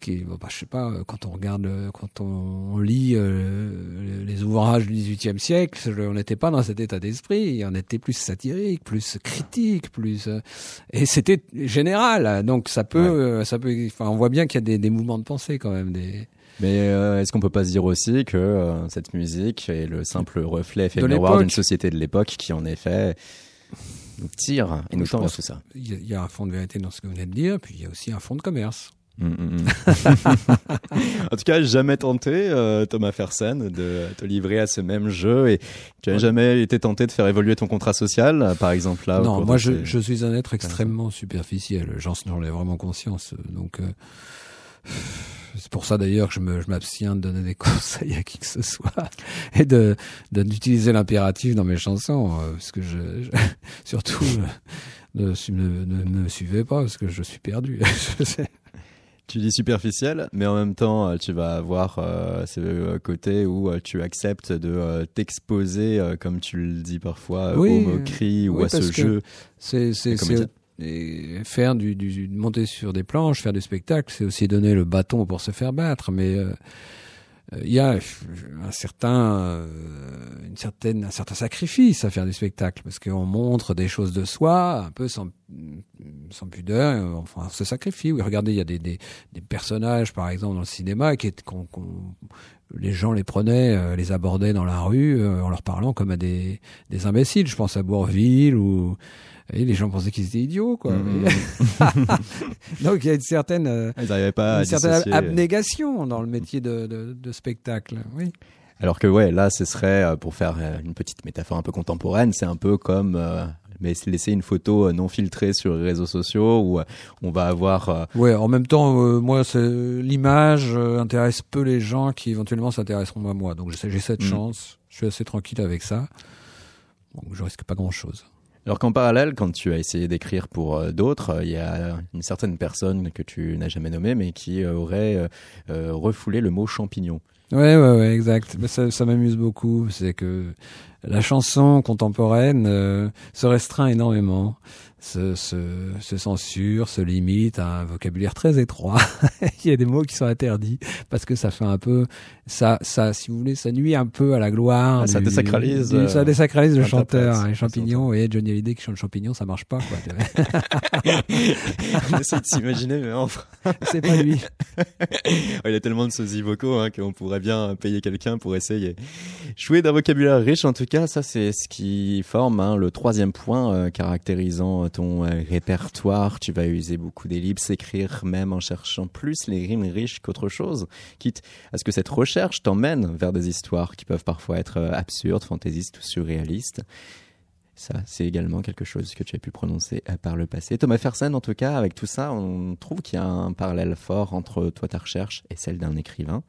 qui, bon, bah, je sais pas, euh, quand on regarde, euh, quand on, on lit euh, les ouvrages du XVIIIe siècle, on n'était pas dans cet état d'esprit. On était plus satirique, plus critique, plus et c'était général. Donc ça peut, ça peut. Enfin, on voit bien qu'il y a des, des mouvements de pensée quand même. Des Mais euh, est-ce qu'on peut pas se dire aussi que euh, cette musique est le simple reflet effet De miroir d'une société de l'époque qui en effet nous tire et nous pense tout ça? Il y, a, il y a un fond de vérité dans ce que vous venez de dire, puis il y a aussi un fond de commerce. Mm, mm, mm. en tout cas, jamais tenté, euh, Thomas Fersen, de te livrer à ce même jeu et tu as jamais été tenté de faire évoluer ton contrat social, par exemple là. non, moi je, suis un être extrêmement superficiel. J'en ai vraiment conscience. Donc euh, c'est pour ça d'ailleurs que je m'abstiens de donner des conseils à qui que ce soit et de d'utiliser l'impératif dans mes chansons, euh, parce que je, je- surtout ne, su- ne, ne me suivez pas parce que je suis perdu. Tu dis superficiel, mais en même temps, euh, tu vas avoir euh, ce côté où euh, tu acceptes de euh, t'exposer, euh, comme tu le dis parfois, Oui, aux moqueries ou à ce jeu. C'est et faire du, du monter sur des planches, faire du spectacle, c'est aussi donner le bâton pour se faire battre. Mais il y a un certain, euh, une certaine, un certain sacrifice à faire du spectacle parce qu'on montre des choses de soi un peu sans, sans pudeur. Enfin, on se sacrifie. Oui, regardez, il y a des, des, des personnages, par exemple, dans le cinéma, qui est, qu'on- les gens les prenaient, euh, les abordaient dans la rue euh, en leur parlant comme à des, des imbéciles. Je pense à Bourville ou et les gens pensaient qu'ils étaient idiots, quoi. Mhm. Donc il y a une certaine, euh, Ils pas une certaine abnégation dans le métier de, de, de spectacle. Oui. Alors que ouais, là, ce serait pour faire une petite métaphore un peu contemporaine, c'est un peu comme euh, mais laisser une photo euh, non filtrée sur les réseaux sociaux où euh, on va avoir euh, Ouais. En même temps, euh, moi, c'est- l'image intéresse peu les gens qui éventuellement s'intéresseront à moi. Donc j'ai cette Mhm. chance. Je suis assez tranquille avec ça. Donc je risque pas grand chose. Alors qu'en parallèle, quand tu as essayé d'écrire pour euh, d'autres, euh, il y a une certaine personne que tu n'as jamais nommée, mais qui euh, aurait refoulé le mot champignon. Ouais, ouais, ouais, exact. Mais ça, ça m'amuse beaucoup. C'est que la chanson contemporaine euh, se restreint énormément, se, se, se censure, se limite à un vocabulaire très étroit. Il y a des mots qui sont interdits parce que ça fait un peu, ça, ça, si vous voulez, ça nuit un peu à la gloire. Ah, ça désacralise, du- ça euh, désacralise le chanteur. Les champignons, et Johnny Hallyday qui chante champignon, ça marche pas, quoi. on essaie de s'imaginer, mais enfin, C'est pas lui. il y a tellement de sosies vocaux hein, qu'on pourrait bien payer quelqu'un pour essayer. Jouer d'un vocabulaire riche, en tout cas, ça c'est ce qui forme hein, le troisième point euh, caractérisant ton euh, répertoire. Tu vas user beaucoup d'ellipses, écrire même en cherchant plus les rimes riches qu'autre chose, quitte à ce que cette recherche t'emmène vers des histoires qui peuvent parfois être euh, absurdes, fantaisistes ou surréalistes. Ça, c'est également quelque chose que tu as pu prononcer euh, par le passé. Thomas Fersen, en tout cas, avec tout ça, on trouve qu'il y a un parallèle fort entre toi, ta recherche, et celle d'un écrivain.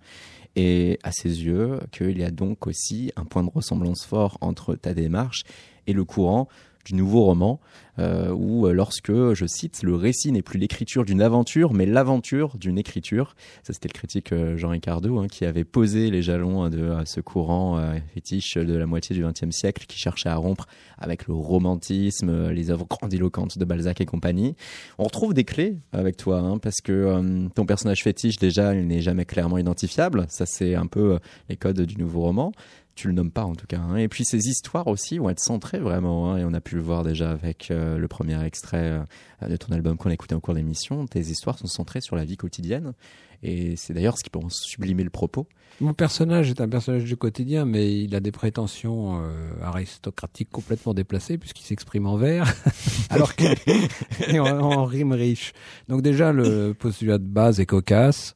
Et à ses yeux, qu'il y a donc aussi un point de ressemblance fort entre ta démarche et le courant du nouveau roman, euh, où euh, lorsque, je cite, le récit n'est plus l'écriture d'une aventure, mais l'aventure d'une écriture. Ça, c'était le critique euh, Jean Ricardo hein, qui avait posé les jalons de ce courant fétiche de la moitié du XXe siècle qui cherchait à rompre avec le romantisme, les œuvres grandiloquentes de Balzac et compagnie. On retrouve des clés avec toi, hein, parce que ton personnage fétiche, déjà, il n'est jamais clairement identifiable. Ça, c'est un peu les codes du nouveau roman tu le nommes pas en tout cas. Hein. Et puis ces histoires aussi vont être centrées vraiment, hein, et on a pu le voir déjà avec euh, le premier extrait euh, de ton album qu'on a écouté en cours d'émission. Tes histoires sont centrées sur la vie quotidienne, et c'est d'ailleurs ce qui peut sublimer le propos. Mon personnage est un personnage du quotidien, mais il a des prétentions euh, aristocratiques complètement déplacées puisqu'il s'exprime en vers, alors qu'il en, en rime riche. Donc déjà le postulat de base est cocasse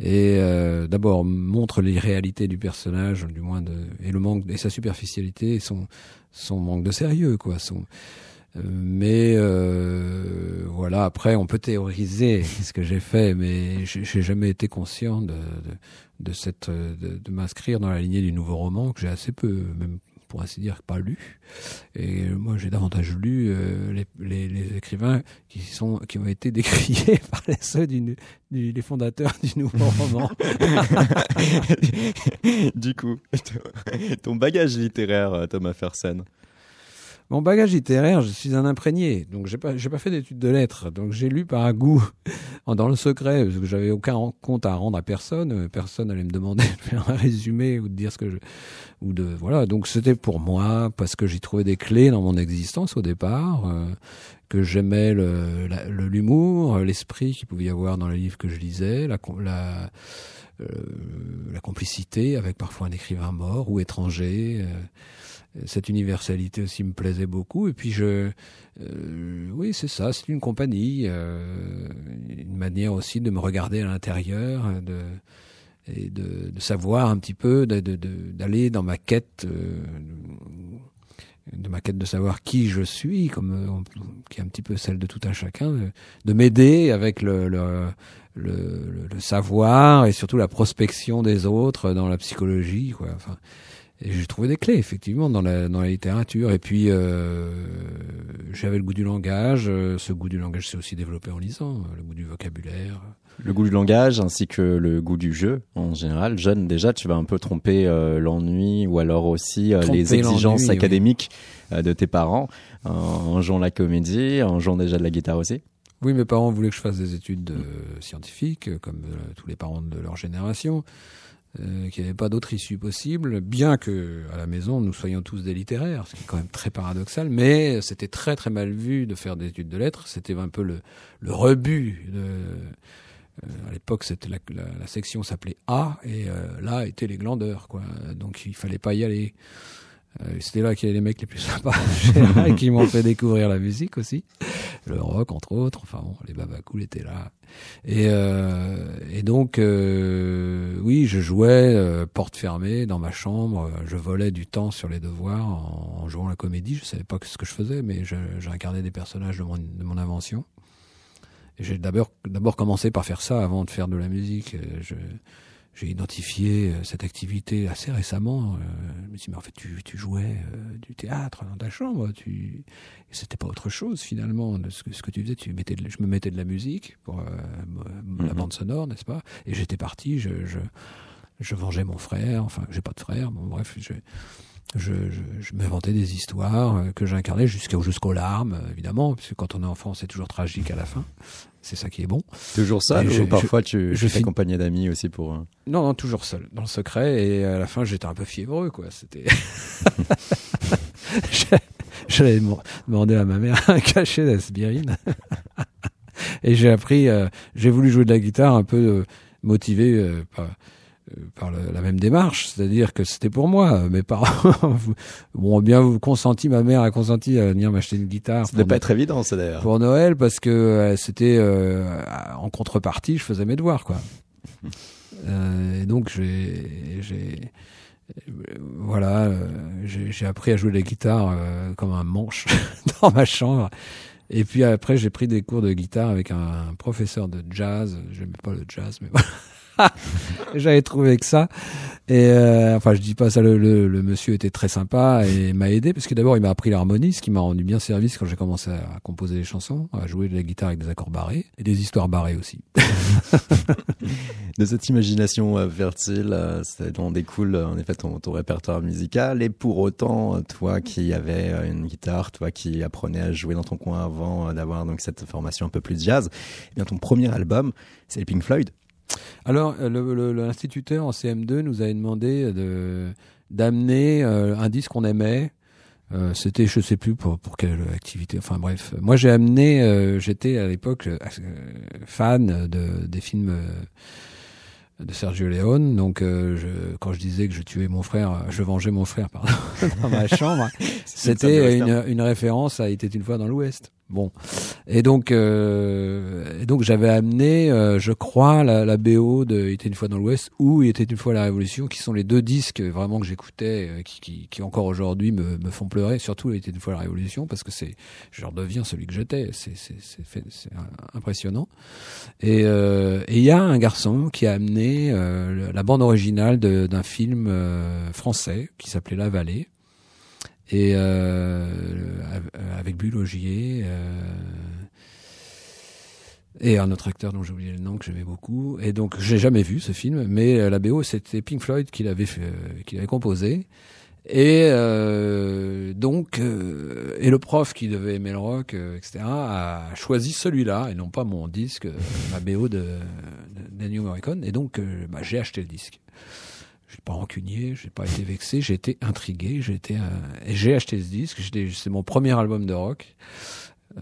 et euh, d'abord montre les réalités du personnage, du moins de, et le manque et sa superficialité, et son son manque de sérieux, quoi. Son, euh, mais euh, voilà, après on peut théoriser ce que j'ai fait, mais j'ai jamais été conscient de, de, de cette de, de m'inscrire dans la lignée du nouveau roman que j'ai assez peu, même pour ainsi dire, pas lu. Et moi, j'ai davantage lu euh, les, les, les, écrivains qui sont qui ont été décriés par les ceux du, du, les fondateurs du nouveau roman. du coup, ton bagage littéraire, Thomas Fersen. Mon bagage littéraire, je suis un imprégné, donc j'ai pas j'ai pas fait d'études de lettres, donc j'ai lu par goût, dans le secret, parce que j'avais aucun compte à rendre à personne, personne allait me demander de faire un résumé ou de dire ce que je ou de voilà, donc c'était pour moi parce que j'y trouvais des clés dans mon existence au départ, euh, que j'aimais le l'humour, l'esprit qu'il pouvait y avoir dans les livres que je lisais, la la euh, la complicité avec parfois un écrivain mort ou étranger. Euh, cette universalité aussi me plaisait beaucoup. Et puis je, euh, oui, c'est ça, c'est une compagnie, euh, une manière aussi de me regarder à l'intérieur, de et de, de, savoir un petit peu, d'aller dans ma quête, euh, de ma quête de savoir qui je suis, comme euh, qui est un petit peu celle de tout un chacun, de, m'aider avec le, le le, le, savoir et surtout la prospection des autres dans la psychologie, quoi. Enfin, et j'ai trouvé des clés, effectivement, dans la, dans la littérature. Et puis, euh, j'avais le goût du langage. Ce goût du langage s'est aussi développé en lisant, le goût du vocabulaire. Le goût du langage ainsi que le goût du jeu en général. Jeune, déjà, tu vas un peu tromper euh, l'ennui ou alors aussi euh, les exigences académiques euh, de tes parents en jouant la comédie, en jouant déjà de la guitare aussi. Oui, mes parents voulaient que je fasse des études scientifiques, comme tous les parents de leur génération. Euh, qu'il n'y avait pas d'autre issue possible, bien que à la maison nous soyons tous des littéraires, ce qui est quand même très paradoxal, mais c'était très très mal vu de faire des études de lettres, c'était un peu le, le rebut de, euh, à l'époque, c'était la, section s'appelait A et euh, là étaient les glandeurs, quoi. Donc il fallait pas y aller. Euh, c'était là qu'il y avait les mecs les plus sympas qui m'ont fait découvrir la musique aussi, le rock entre autres. Enfin bon, les babacools étaient là. Et, euh, et donc oui, je jouais porte fermée dans ma chambre. Je volais du temps sur les devoirs en, en jouant la comédie. Je savais pas ce que je faisais, mais j'incarnais des personnages de mon, de mon invention. J'ai d'abord d'abord commencé par faire ça avant de faire de la musique. Je, j'ai identifié euh, cette activité assez récemment. Euh, je me suis dit, mais en fait, tu, tu jouais euh, du théâtre dans ta chambre. Tu, c'était pas autre chose finalement. De ce, que, ce que tu faisais, tu mettais, je me mettais de la musique pour la mhm. bande sonore, n'est-ce pas? Et j'étais parti. Je, je, je vengeais mon frère. Enfin, j'ai pas de frère. Bon, bref, je, je, je, je m'inventais des histoires que j'incarnais jusqu'au jusqu'aux larmes, évidemment, parce que quand on est enfant, c'est toujours tragique à la fin. C'est ça qui est bon. Toujours seul ou parfois tu, je t'accompagnais d'amis aussi pour... Non, non, toujours seul, dans le secret. Et à la fin, j'étais un peu fiévreux, quoi. C'était... J'allais demander à ma mère un cachet d'aspirine. et j'ai appris... Euh, j'ai voulu jouer de la guitare un peu euh, motivé euh, par euh, par la même démarche, c'est-à-dire que c'était pour moi. Mes parents ont bien consenti, ma mère a consenti à venir m'acheter une guitare. C'était pas être évident, ça d'ailleurs. Pour Noël, parce que euh, c'était euh, en contrepartie, je faisais mes devoirs, quoi. euh, et donc j'ai, j'ai, voilà, j'ai appris à jouer de la guitare comme un manche dans ma chambre. Et puis après, j'ai pris des cours de guitare avec un professeur de jazz. J'aimais pas le jazz, mais voilà J'avais trouvé que ça. Et euh, enfin, je dis pas ça. Le, le, le monsieur était très sympa et m'a aidé parce que d'abord il m'a appris l'harmonie, ce qui m'a rendu bien service quand j'ai commencé à composer les chansons, à jouer de la guitare avec des accords barrés et des histoires barrées aussi. de cette imagination euh, fertile, euh, c'est dont découle euh, en effet ton, ton, répertoire musical. Et pour autant, toi qui avais euh, une guitare, toi qui apprenais à jouer dans ton coin avant d'avoir donc cette formation un peu plus jazz, eh bien ton premier album, c'est Pink Floyd. Alors, l'instituteur en CM2 nous avait demandé de d'amener euh, un disque qu'on aimait. Euh, C'était, je sais plus pour pour quelle activité. Enfin bref, moi j'ai amené. Euh, J'étais à l'époque euh, fan de des films de Sergio Leone. Donc, euh, je, quand je disais que je tuais mon frère, je vengeais mon frère pardon, dans ma chambre, c'était une, une, référence à Il était une fois dans l'Ouest. Bon, et donc, euh, et donc j'avais amené, euh, je crois, la, la, BO de Il était une fois dans l'Ouest ou Il était une fois la Révolution, qui sont les deux disques vraiment que j'écoutais, euh, qui, qui, qui, encore aujourd'hui me, me font pleurer. Surtout Il était une fois la Révolution, parce que c'est, je redeviens celui que j'étais. C'est, c'est, c'est, c'est impressionnant. Et il euh, y a un garçon qui a amené euh, la bande originale d'un film euh, français qui s'appelait La Vallée et euh, avec Bulogier euh, et un autre acteur dont j'ai oublié le nom que j'aimais beaucoup. Et donc j'ai jamais vu ce film mais la BO c'était Pink Floyd qui l'avait qui l'avait composé. Et euh, donc euh, et le prof qui devait aimer le rock euh, etc a choisi celui-là et non pas mon disque ma BO de, de, de Morricone et donc bah, j'ai acheté le disque je suis pas rancunier, j'ai pas été vexé, j'ai été intrigué, j'ai été euh, j'ai acheté ce disque. C'est mon premier album de rock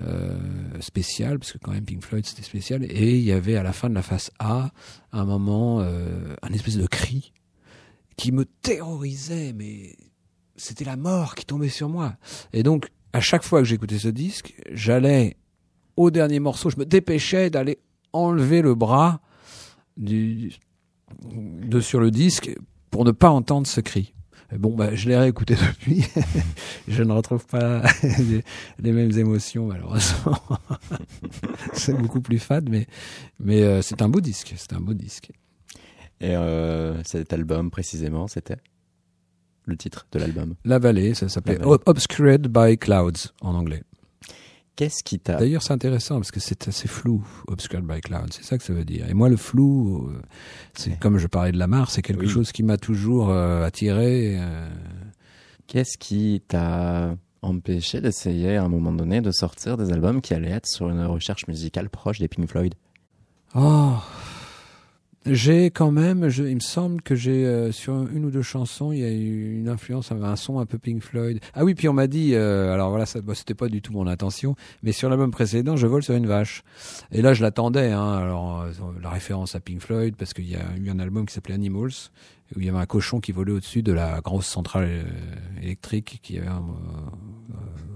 euh, spécial parce que quand même Pink Floyd c'était spécial et il y avait à la fin de la face A un moment euh, un espèce de cri qui me terrorisait mais c'était la mort qui tombait sur moi et donc à chaque fois que j'écoutais ce disque j'allais au dernier morceau je me dépêchais d'aller enlever le bras de sur le disque pour ne pas entendre ce cri. Bon, bah, je l'ai réécouté depuis. je ne retrouve pas les, mêmes émotions, malheureusement. c'est beaucoup plus fade, mais, mais euh, c'est un beau disque. C'est un beau disque. Et euh, cet album, précisément, c'était le titre de l'album? La Vallée, ça s'appelait Obscured by Clouds en anglais. Qu'est-ce qui t'a D'ailleurs, c'est intéressant parce que c'est assez flou, obscured by cloud. C'est ça que ça veut dire. Et moi, le flou, c'est ouais. comme je parlais de la mare, c'est quelque oui. chose qui m'a toujours euh, attiré. Euh... Qu'est-ce qui t'a empêché d'essayer à un moment donné de sortir des albums qui allaient être sur une recherche musicale proche des Pink Floyd? Oh, j'ai quand même, je, il me semble que j'ai euh, sur une ou deux chansons, il y a eu une influence, un son un peu Pink Floyd. Ah oui, puis on m'a dit, euh, alors voilà, bah, c'était pas du tout mon intention, mais sur l'album précédent, je vole sur une vache. Et là, je l'attendais. Hein, alors euh, la référence à Pink Floyd, parce qu'il y a eu un album qui s'appelait Animals, où il y avait un cochon qui volait au-dessus de la grosse centrale euh, électrique qui avait un,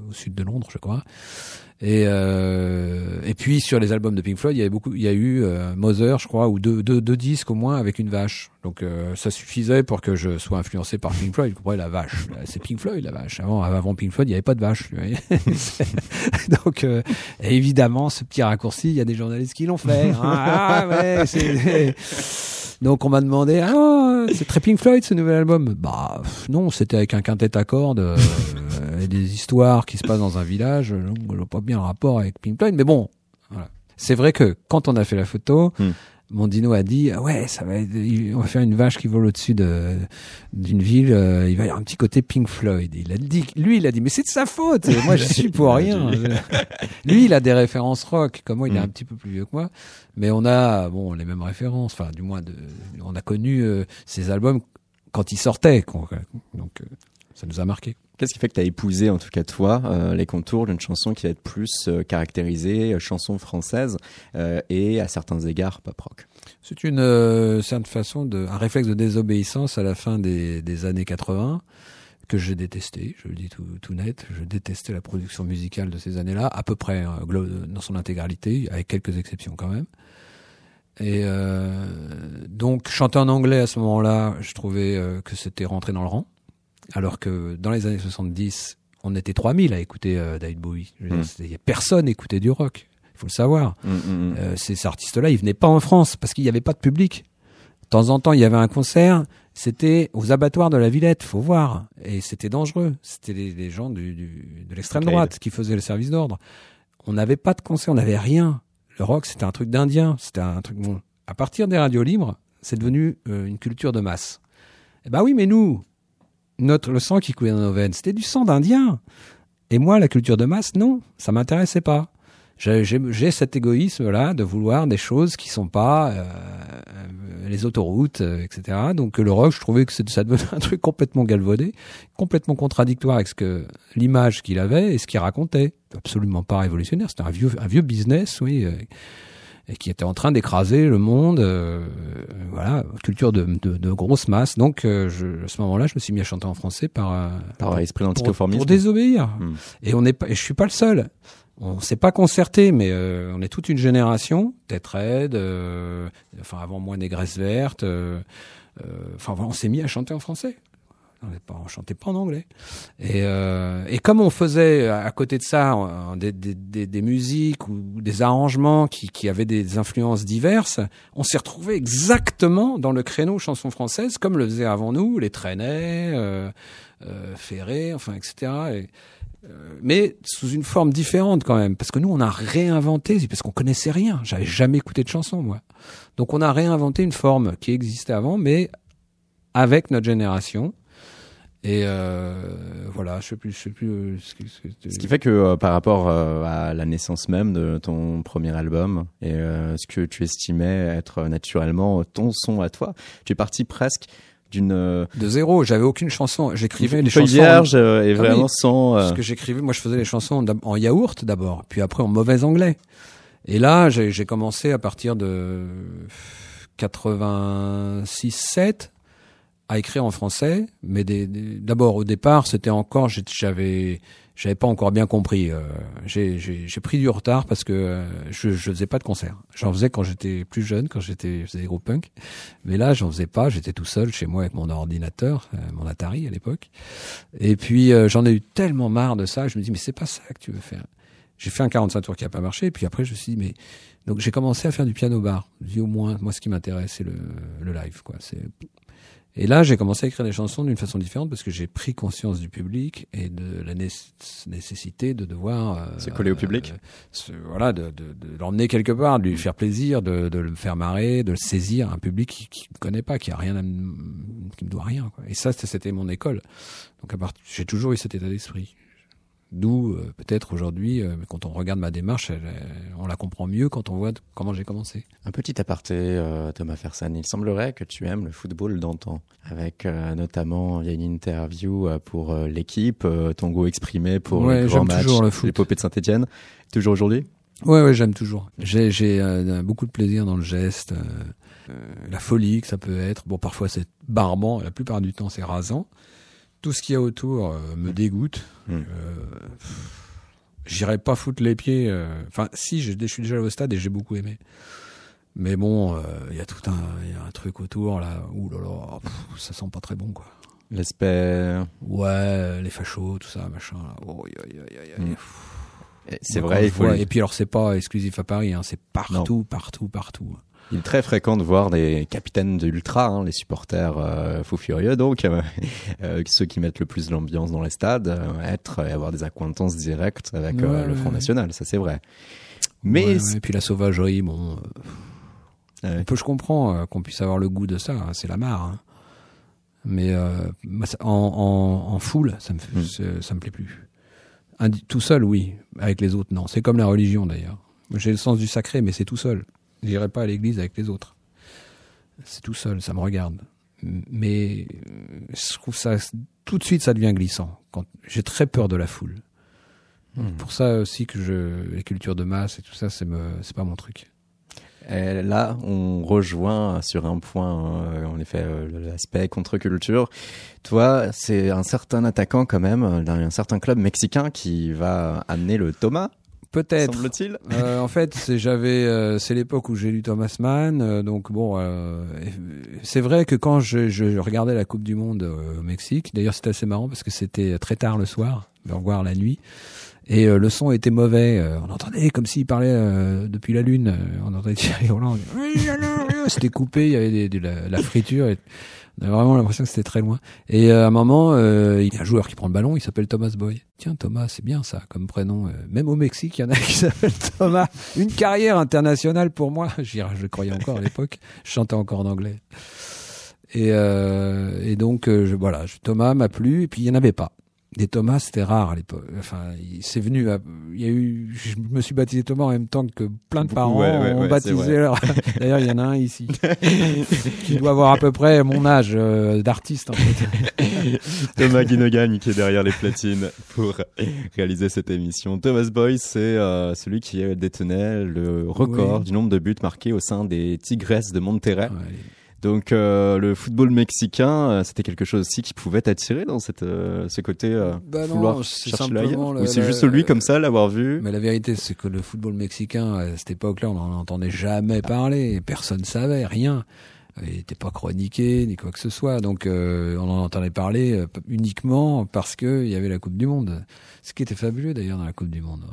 au sud de Londres, je crois. Et euh, et puis sur les albums de Pink Floyd, il y avait beaucoup, il y a eu euh, Mother, je crois, ou deux, deux, deux disques au moins avec une vache. Donc euh, ça suffisait pour que je sois influencé par Pink Floyd. Vous comprenez la vache, c'est Pink Floyd la vache. Avant, avant Pink Floyd, il n'y avait pas de vache. Donc euh, évidemment, ce petit raccourci, il y a des journalistes qui l'ont fait. Hein. ah ouais, c'est donc on m'a demandé ah c'est très Pink Floyd ce nouvel album? Bah non, c'était avec un quintet à cordes euh, et des histoires qui se passent dans un village. Donc je vois pas bien le rapport avec Pink Floyd, mais bon, voilà. C'est vrai que quand on a fait la photo, hmm. Mon dino a dit ah ouais ça va être, on va faire une vache qui vole au-dessus de d'une ville. Euh, il va y avoir un petit côté Pink Floyd. Il a dit lui il a dit mais c'est de sa faute. moi je suis pour rien. lui il a des références rock. Comme moi il est un petit peu plus vieux que moi mais on a bon les mêmes références enfin du moins de, on a connu euh, ces albums quand ils sortaient donc euh, ça nous a marqué. Qu'est-ce qui fait que tu as épousé, en tout cas toi, euh, les contours d'une chanson qui va être plus euh, caractérisée euh, chanson française euh, et à certains égards pop rock? C'est une certaine façon de un réflexe de désobéissance à la fin des, des années 80 que j'ai détesté, je le dis tout, tout, net, je détestais la production musicale de ces années-là, à peu près dans son intégralité, avec quelques exceptions quand même. Et donc chanter en anglais à ce moment-là, je trouvais que c'était rentré dans le rang, alors que dans les années 70, on était 3000 à écouter euh, David Bowie. Mm. Dire, personne écoutait du rock, il faut le savoir. Mm, mm, euh, ces artistes-là, ils venaient pas en France parce qu'il n'y avait pas de public. De temps en temps, il y avait un concert, c'était aux abattoirs de la Villette, faut voir. Et c'était dangereux. C'était les, les gens du, du- de l'extrême droite qui faisaient le service d'ordre. On n'avait pas de concert, on n'avait rien. Le rock, c'était un truc d'Indien. C'était un truc bon. À partir des radios libres, c'est devenu euh, une culture de masse. Eh ben oui, mais nous, notre le sang qui coulait dans nos veines, c'était du sang d'Indien. Et moi, la culture de masse, non, ça m'intéressait pas. J'ai cet égoïsme-là de vouloir des choses qui sont pas euh, euh, les autoroutes, euh, etc. Donc le rock, je trouvais que ça devenait un truc complètement galvaudé, complètement contradictoire avec ce que l'image qu'il avait et ce qu'il racontait. Absolument pas révolutionnaire. C'était un vieux, un vieux business, oui, euh, et qui était en train d'écraser le monde. euh, voilà, culture de, de, de grosse masse. Donc euh, je, à ce moment-là, je me suis mis à chanter en français par euh, Par esprit pour, d'anticonformisme. pour désobéir. Hmm. Et on n'est pas, et je suis pas le seul. On s'est pas concerté, mais euh, on est toute une génération, tête raide, euh, enfin avant moi négresse verte. euh, euh, Enfin, on s'est mis à chanter en français. On chantait pas en anglais. Et, euh, et comme on faisait à côté de ça des, des, des, musiques ou des arrangements qui, qui avaient des influences diverses, on s'est retrouvé exactement dans le créneau chanson française, comme le faisaient avant nous les Traînets, euh, euh, Ferré, enfin etc. Et, euh, mais sous une forme différente quand même, parce que nous on a réinventé, parce qu'on connaissait rien. J'avais jamais écouté de chanson moi, donc on a réinventé une forme qui existait avant, mais avec notre génération. Et euh, voilà, je sais plus, je sais plus. euh, ce, que- ce que- Ce qui fait que euh, par rapport à la naissance même de ton premier album et ce que tu estimais être naturellement ton son à toi, tu es parti presque d'une de zéro, j'avais aucune chanson. J'écrivais les chansons vierge euh, et Ah oui, vraiment sans. euh, Parce que j'écrivais, moi je faisais les chansons en yaourt d'abord, puis après en mauvais anglais. Et là, j'ai j'ai commencé à partir de 86-7 à écrire en français, mais d'abord au départ, c'était encore, j'avais, j'avais pas encore bien compris. euh, j'ai pris du retard parce que euh, je, je faisais pas de concert. J'en faisais quand j'étais plus jeune, quand j'étais je faisais des groupes punk, mais là j'en faisais pas. J'étais tout seul chez moi avec mon ordinateur, euh, mon Atari à l'époque. Et puis euh, j'en ai eu tellement marre de ça, je me dis mais c'est pas ça que tu veux faire. J'ai fait un 45 tours qui a pas marché, et puis après je me suis dit mais donc j'ai commencé à faire du piano bar. Je dis au moins moi ce qui m'intéresse c'est le, le live quoi. Et là j'ai commencé à écrire des chansons d'une façon différente parce que j'ai pris conscience du public et de la nécess- nécessité de devoir euh, Se coller au public. euh, voilà de, de, de l'emmener quelque part, de lui faire plaisir, de, de le faire marrer, de le saisir un public qui, me connaît pas, qui a rien à qui me doit rien quoi. Et ça c'était- c'était mon école. Donc à part, j'ai toujours eu cet état d'esprit. D'où euh, peut-être aujourd'hui, euh, quand on regarde ma démarche, elle, elle- on la comprend mieux quand on voit comment j'ai commencé. Un petit aparté, euh, Thomas Fersan. Il semblerait que tu aimes le football d'antan, avec euh, notamment il y a une interview euh, pour euh, l'équipe, euh, ton goût exprimé pour Ouais, les grands j'aime matchs, toujours le foot. l'épopée de Saint-Etienne. Toujours aujourd'hui? Ouais, ouais, j'aime toujours. J'ai, j'ai euh, beaucoup de plaisir dans le geste, euh, euh, la folie que ça peut être. Bon, parfois c'est barbant, la plupart du temps c'est rasant. Tout ce qu'il y a autour euh, me dégoûte. Mm. Euh, pff, J'irai pas foutre les pieds. euh, Enfin, si, je, je suis déjà au stade et j'ai beaucoup aimé. Mais bon, il y a tout un, il y a un truc autour là. Ouh là là, pff, ça sent pas très bon quoi. L'aspect. Ouais, les fachos, tout ça, machin. Oh. Mm. Et C'est vrai, il faut Et puis alors, c'est pas exclusif à Paris, hein, c'est partout, partout, partout. Il est très fréquent de voir des capitaines de l'ultra, hein, les supporters euh, fous furieux, donc euh, euh, ceux qui mettent le plus l'ambiance dans les stades, euh, être et avoir des accointances directes avec euh, Ouais, le Front. National, ça c'est vrai. Mais Ouais, et puis la sauvagerie, bon, un peu je comprends qu'on puisse avoir le goût de ça, hein, c'est la marre. hein. Mais euh, ça- en, en, en foule, ça me, Mm. ça me plaît plus. Indi- tout seul, oui. Avec les autres, non. C'est comme la religion d'ailleurs. J'ai le sens du sacré, mais c'est tout seul. J'irai pas à l'église avec les autres. C'est tout seul, ça me regarde. Mais je trouve ça tout de suite, ça devient glissant. Quand j'ai très peur de la foule. Hmm. Pour ça aussi que je les cultures de masse et tout ça, c'est me c'est pas mon truc. Et là, on rejoint sur un point, euh, en effet, euh, l'aspect contre-culture. Toi, c'est un certain attaquant quand même d'un certain club mexicain qui va amener le Thomas, Peut-être. semble-t-il. Euh, en fait, c'est j'avais euh, c'est l'époque où j'ai lu Thomas Mann, euh, donc bon, euh, c'est vrai que quand je, je regardais la Coupe du Monde au Mexique, d'ailleurs c'était assez marrant parce que c'était très tard le soir, au revoir la nuit, Et euh, le son était mauvais. Euh, on entendait comme s'il parlait euh, depuis la lune. On entendait Thierry Roland. C'était coupé. Il y avait de la, friture. Et on avait vraiment l'impression que c'était très loin. Et à un moment, euh, il y a un joueur qui prend le ballon. Il s'appelle Thomas Boy. Tiens, Thomas, c'est bien ça comme prénom. Même au Mexique, il y en a qui s'appellent Thomas. Une carrière internationale pour moi. Je croyais encore à l'époque. Je chantais encore en anglais. Et, euh, et donc, je, voilà, Thomas m'a plu. Et puis, il n'y en avait pas. Des Thomas, c'était rare à l'époque. Enfin, il- c'est venu. à- Il y a eu. Je me suis baptisé Thomas en même temps que plein de Beaucoup, parents ouais, ouais, ont ouais, baptisé leur. D'ailleurs, il y en a un ici qui doit avoir à peu près mon âge euh, d'artiste. En fait. Thomas Guinogagne qui est derrière les platines pour réaliser cette émission. Thomas Boy, c'est euh, celui qui détenait le record Oui. du nombre de buts marqués au sein des Tigresses de Monterrey. Donc euh, le football mexicain, euh, c'était quelque chose aussi qui pouvait t'attirer dans cette, euh, ce côté Bah vouloir chercher simplement ailleurs le- Ou c'est juste lui comme ça, l'avoir vu? Mais la vérité, c'est que le football mexicain, à cette époque-là, on n'en entendait jamais parler. Personne ne savait, rien. Il n'était pas chroniqué, ni quoi que ce soit. Donc, on en entendait parler uniquement parce qu'il y avait la Coupe du Monde. Ce qui était fabuleux, d'ailleurs, dans la Coupe du Monde.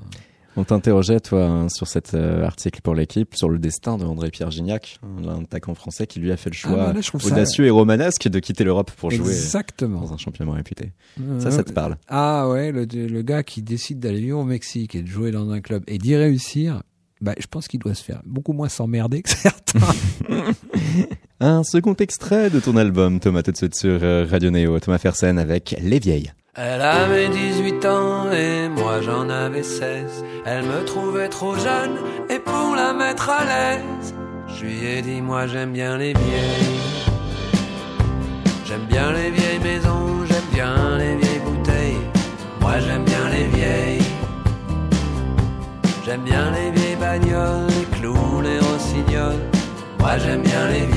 On t'interrogeait, toi, hein, sur cet euh, article pour l'équipe, sur le destin de André-Pierre Gignac, hein, l'un attaquant français qui lui a fait le choix Ah, là, ça- audacieux et romanesque de quitter l'Europe pour jouer Exactement. dans un championnat réputé. Euh, Ça, ça te parle Ah ouais, le, le gars qui décide d'aller vivre au Mexique et de jouer dans un club et d'y réussir, bah, je pense qu'il doit se faire beaucoup moins s'emmerder que certains. Un second extrait de ton album, Thomas, tout de suite sur euh, Radio Néo, Thomas Fersen avec Les Vieilles. Elle avait 18 ans et moi j'en avais 16. Elle me trouvait trop jeune et pour la mettre à l'aise, je lui ai dit moi j'aime bien les vieilles. J'aime bien les vieilles maisons, j'aime bien les vieilles bouteilles. Moi j'aime bien les vieilles. J'aime bien les vieilles bagnoles, les clous, les rossignols. Moi j'aime bien les vieilles.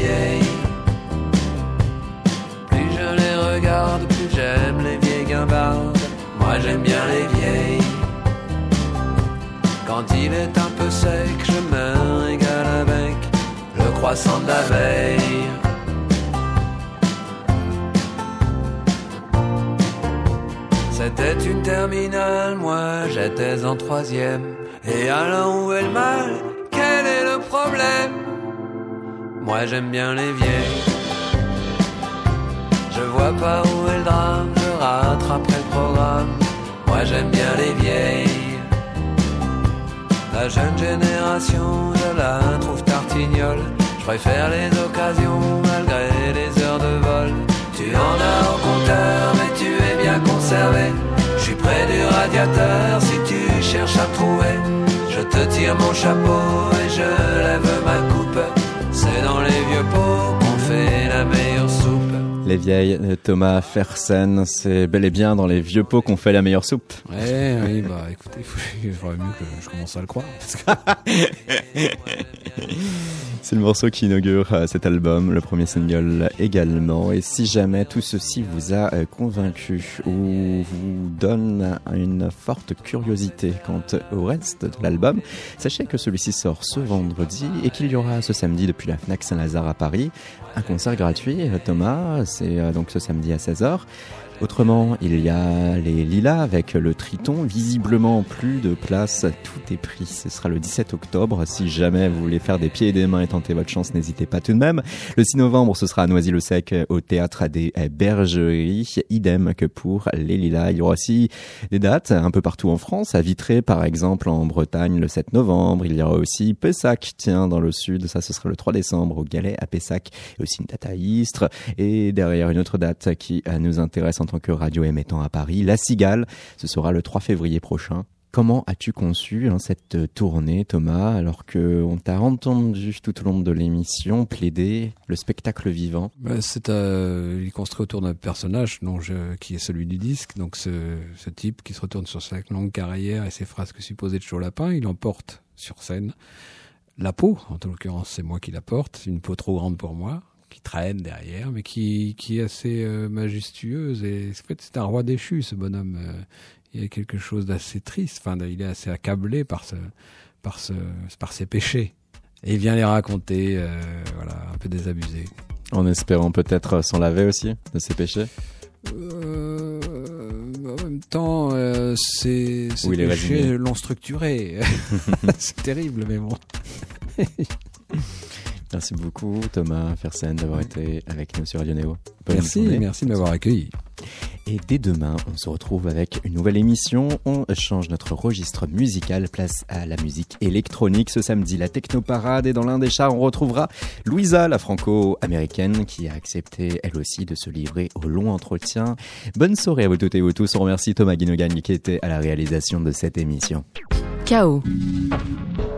Je me régale avec le croissant de la veille. C'était une terminale, moi j'étais en troisième. Et alors où est le mal? Quel est le problème? Moi j'aime bien les vieilles. Je vois pas où est le drame, je rattraperai le programme. Moi j'aime bien les vieilles. La jeune génération, je la trouve tartignole. Je préfère les occasions malgré les heures de vol. Tu en as au compteur, mais tu es bien conservé. Je suis près du radiateur si tu cherches à me trouver. Je te tire mon chapeau et je lève ma coupe. C'est dans les vieux pots Les Vieilles de Thomas Fersen, c'est bel et bien dans les vieux pots qu'on fait la meilleure soupe. Ouais, oui, bah écoutez, il faudrait mieux que je commence à le croire. C'est le morceau qui inaugure euh, cet album, le premier single également. Et si jamais tout ceci vous a euh, convaincu ou vous donne une forte curiosité quant au reste de l'album, sachez que celui-ci sort ce vendredi et qu'il y aura ce samedi depuis la Fnac Saint-Lazare à Paris un concert gratuit. Euh, Thomas, c'est euh, donc ce samedi à 16h. Autrement, il y a les Lilas avec le Triton. Visiblement, plus de place. Tout est pris. Ce sera le 17 octobre. Si jamais vous voulez faire des pieds et des mains et tenter votre chance, n'hésitez pas tout de même. Le 6 novembre, ce sera à Noisy-le-Sec au théâtre des Bergeries. Idem que pour les Lilas. Il y aura aussi des dates un peu partout en France. À Vitré, par exemple, en Bretagne, le 7 novembre. Il y aura aussi Pessac, tiens, dans le sud. Ça, ce sera le 3 décembre au Galet à Pessac. Et aussi une date à Istres. Et derrière, une autre date qui euh, nous intéresse tant que radio émettant à Paris, La Cigale. Ce sera le 3 février prochain. Comment as-tu conçu hein, cette tournée, Thomas, alors que on t'a entendu tout au long de l'émission plaider le spectacle vivant? Bah, c'est euh, il est construit autour d'un personnage dont qui est celui du disque. Donc ce, ce type qui se retourne sur sa longue carrière et ses frasques supposées de chaud lapin, il emporte sur scène la peau. En tout l'occurrence, c'est moi qui la porte. Une peau trop grande pour moi, qui traîne derrière, mais qui, qui est assez euh, majestueuse. Et en fait, c'est un roi déchu, ce bonhomme. Euh, il y a quelque chose d'assez triste. Enfin, il est assez accablé par ce, par ce, par ses péchés. Et il vient les raconter, euh, voilà, un peu désabusé. En espérant peut-être s'en laver aussi de ses péchés Euh, en même temps, euh, Oui, déchets long structurés. c'est terrible, mais bon. Merci beaucoup Thomas Fersen d'avoir été avec nous sur Radio Néo. Bonne Merci, journée. merci de m'avoir accueilli. Et dès demain, on se retrouve avec une nouvelle émission. On change notre registre musical, place à la musique électronique. Ce samedi, la technoparade et dans l'un des chars, on retrouvera Louisa, la franco-américaine, qui a accepté elle aussi de se livrer au long entretien. Bonne soirée à vous toutes et vous tous. On remercie Thomas Guinogagne qui était à la réalisation de cette émission. Chaos.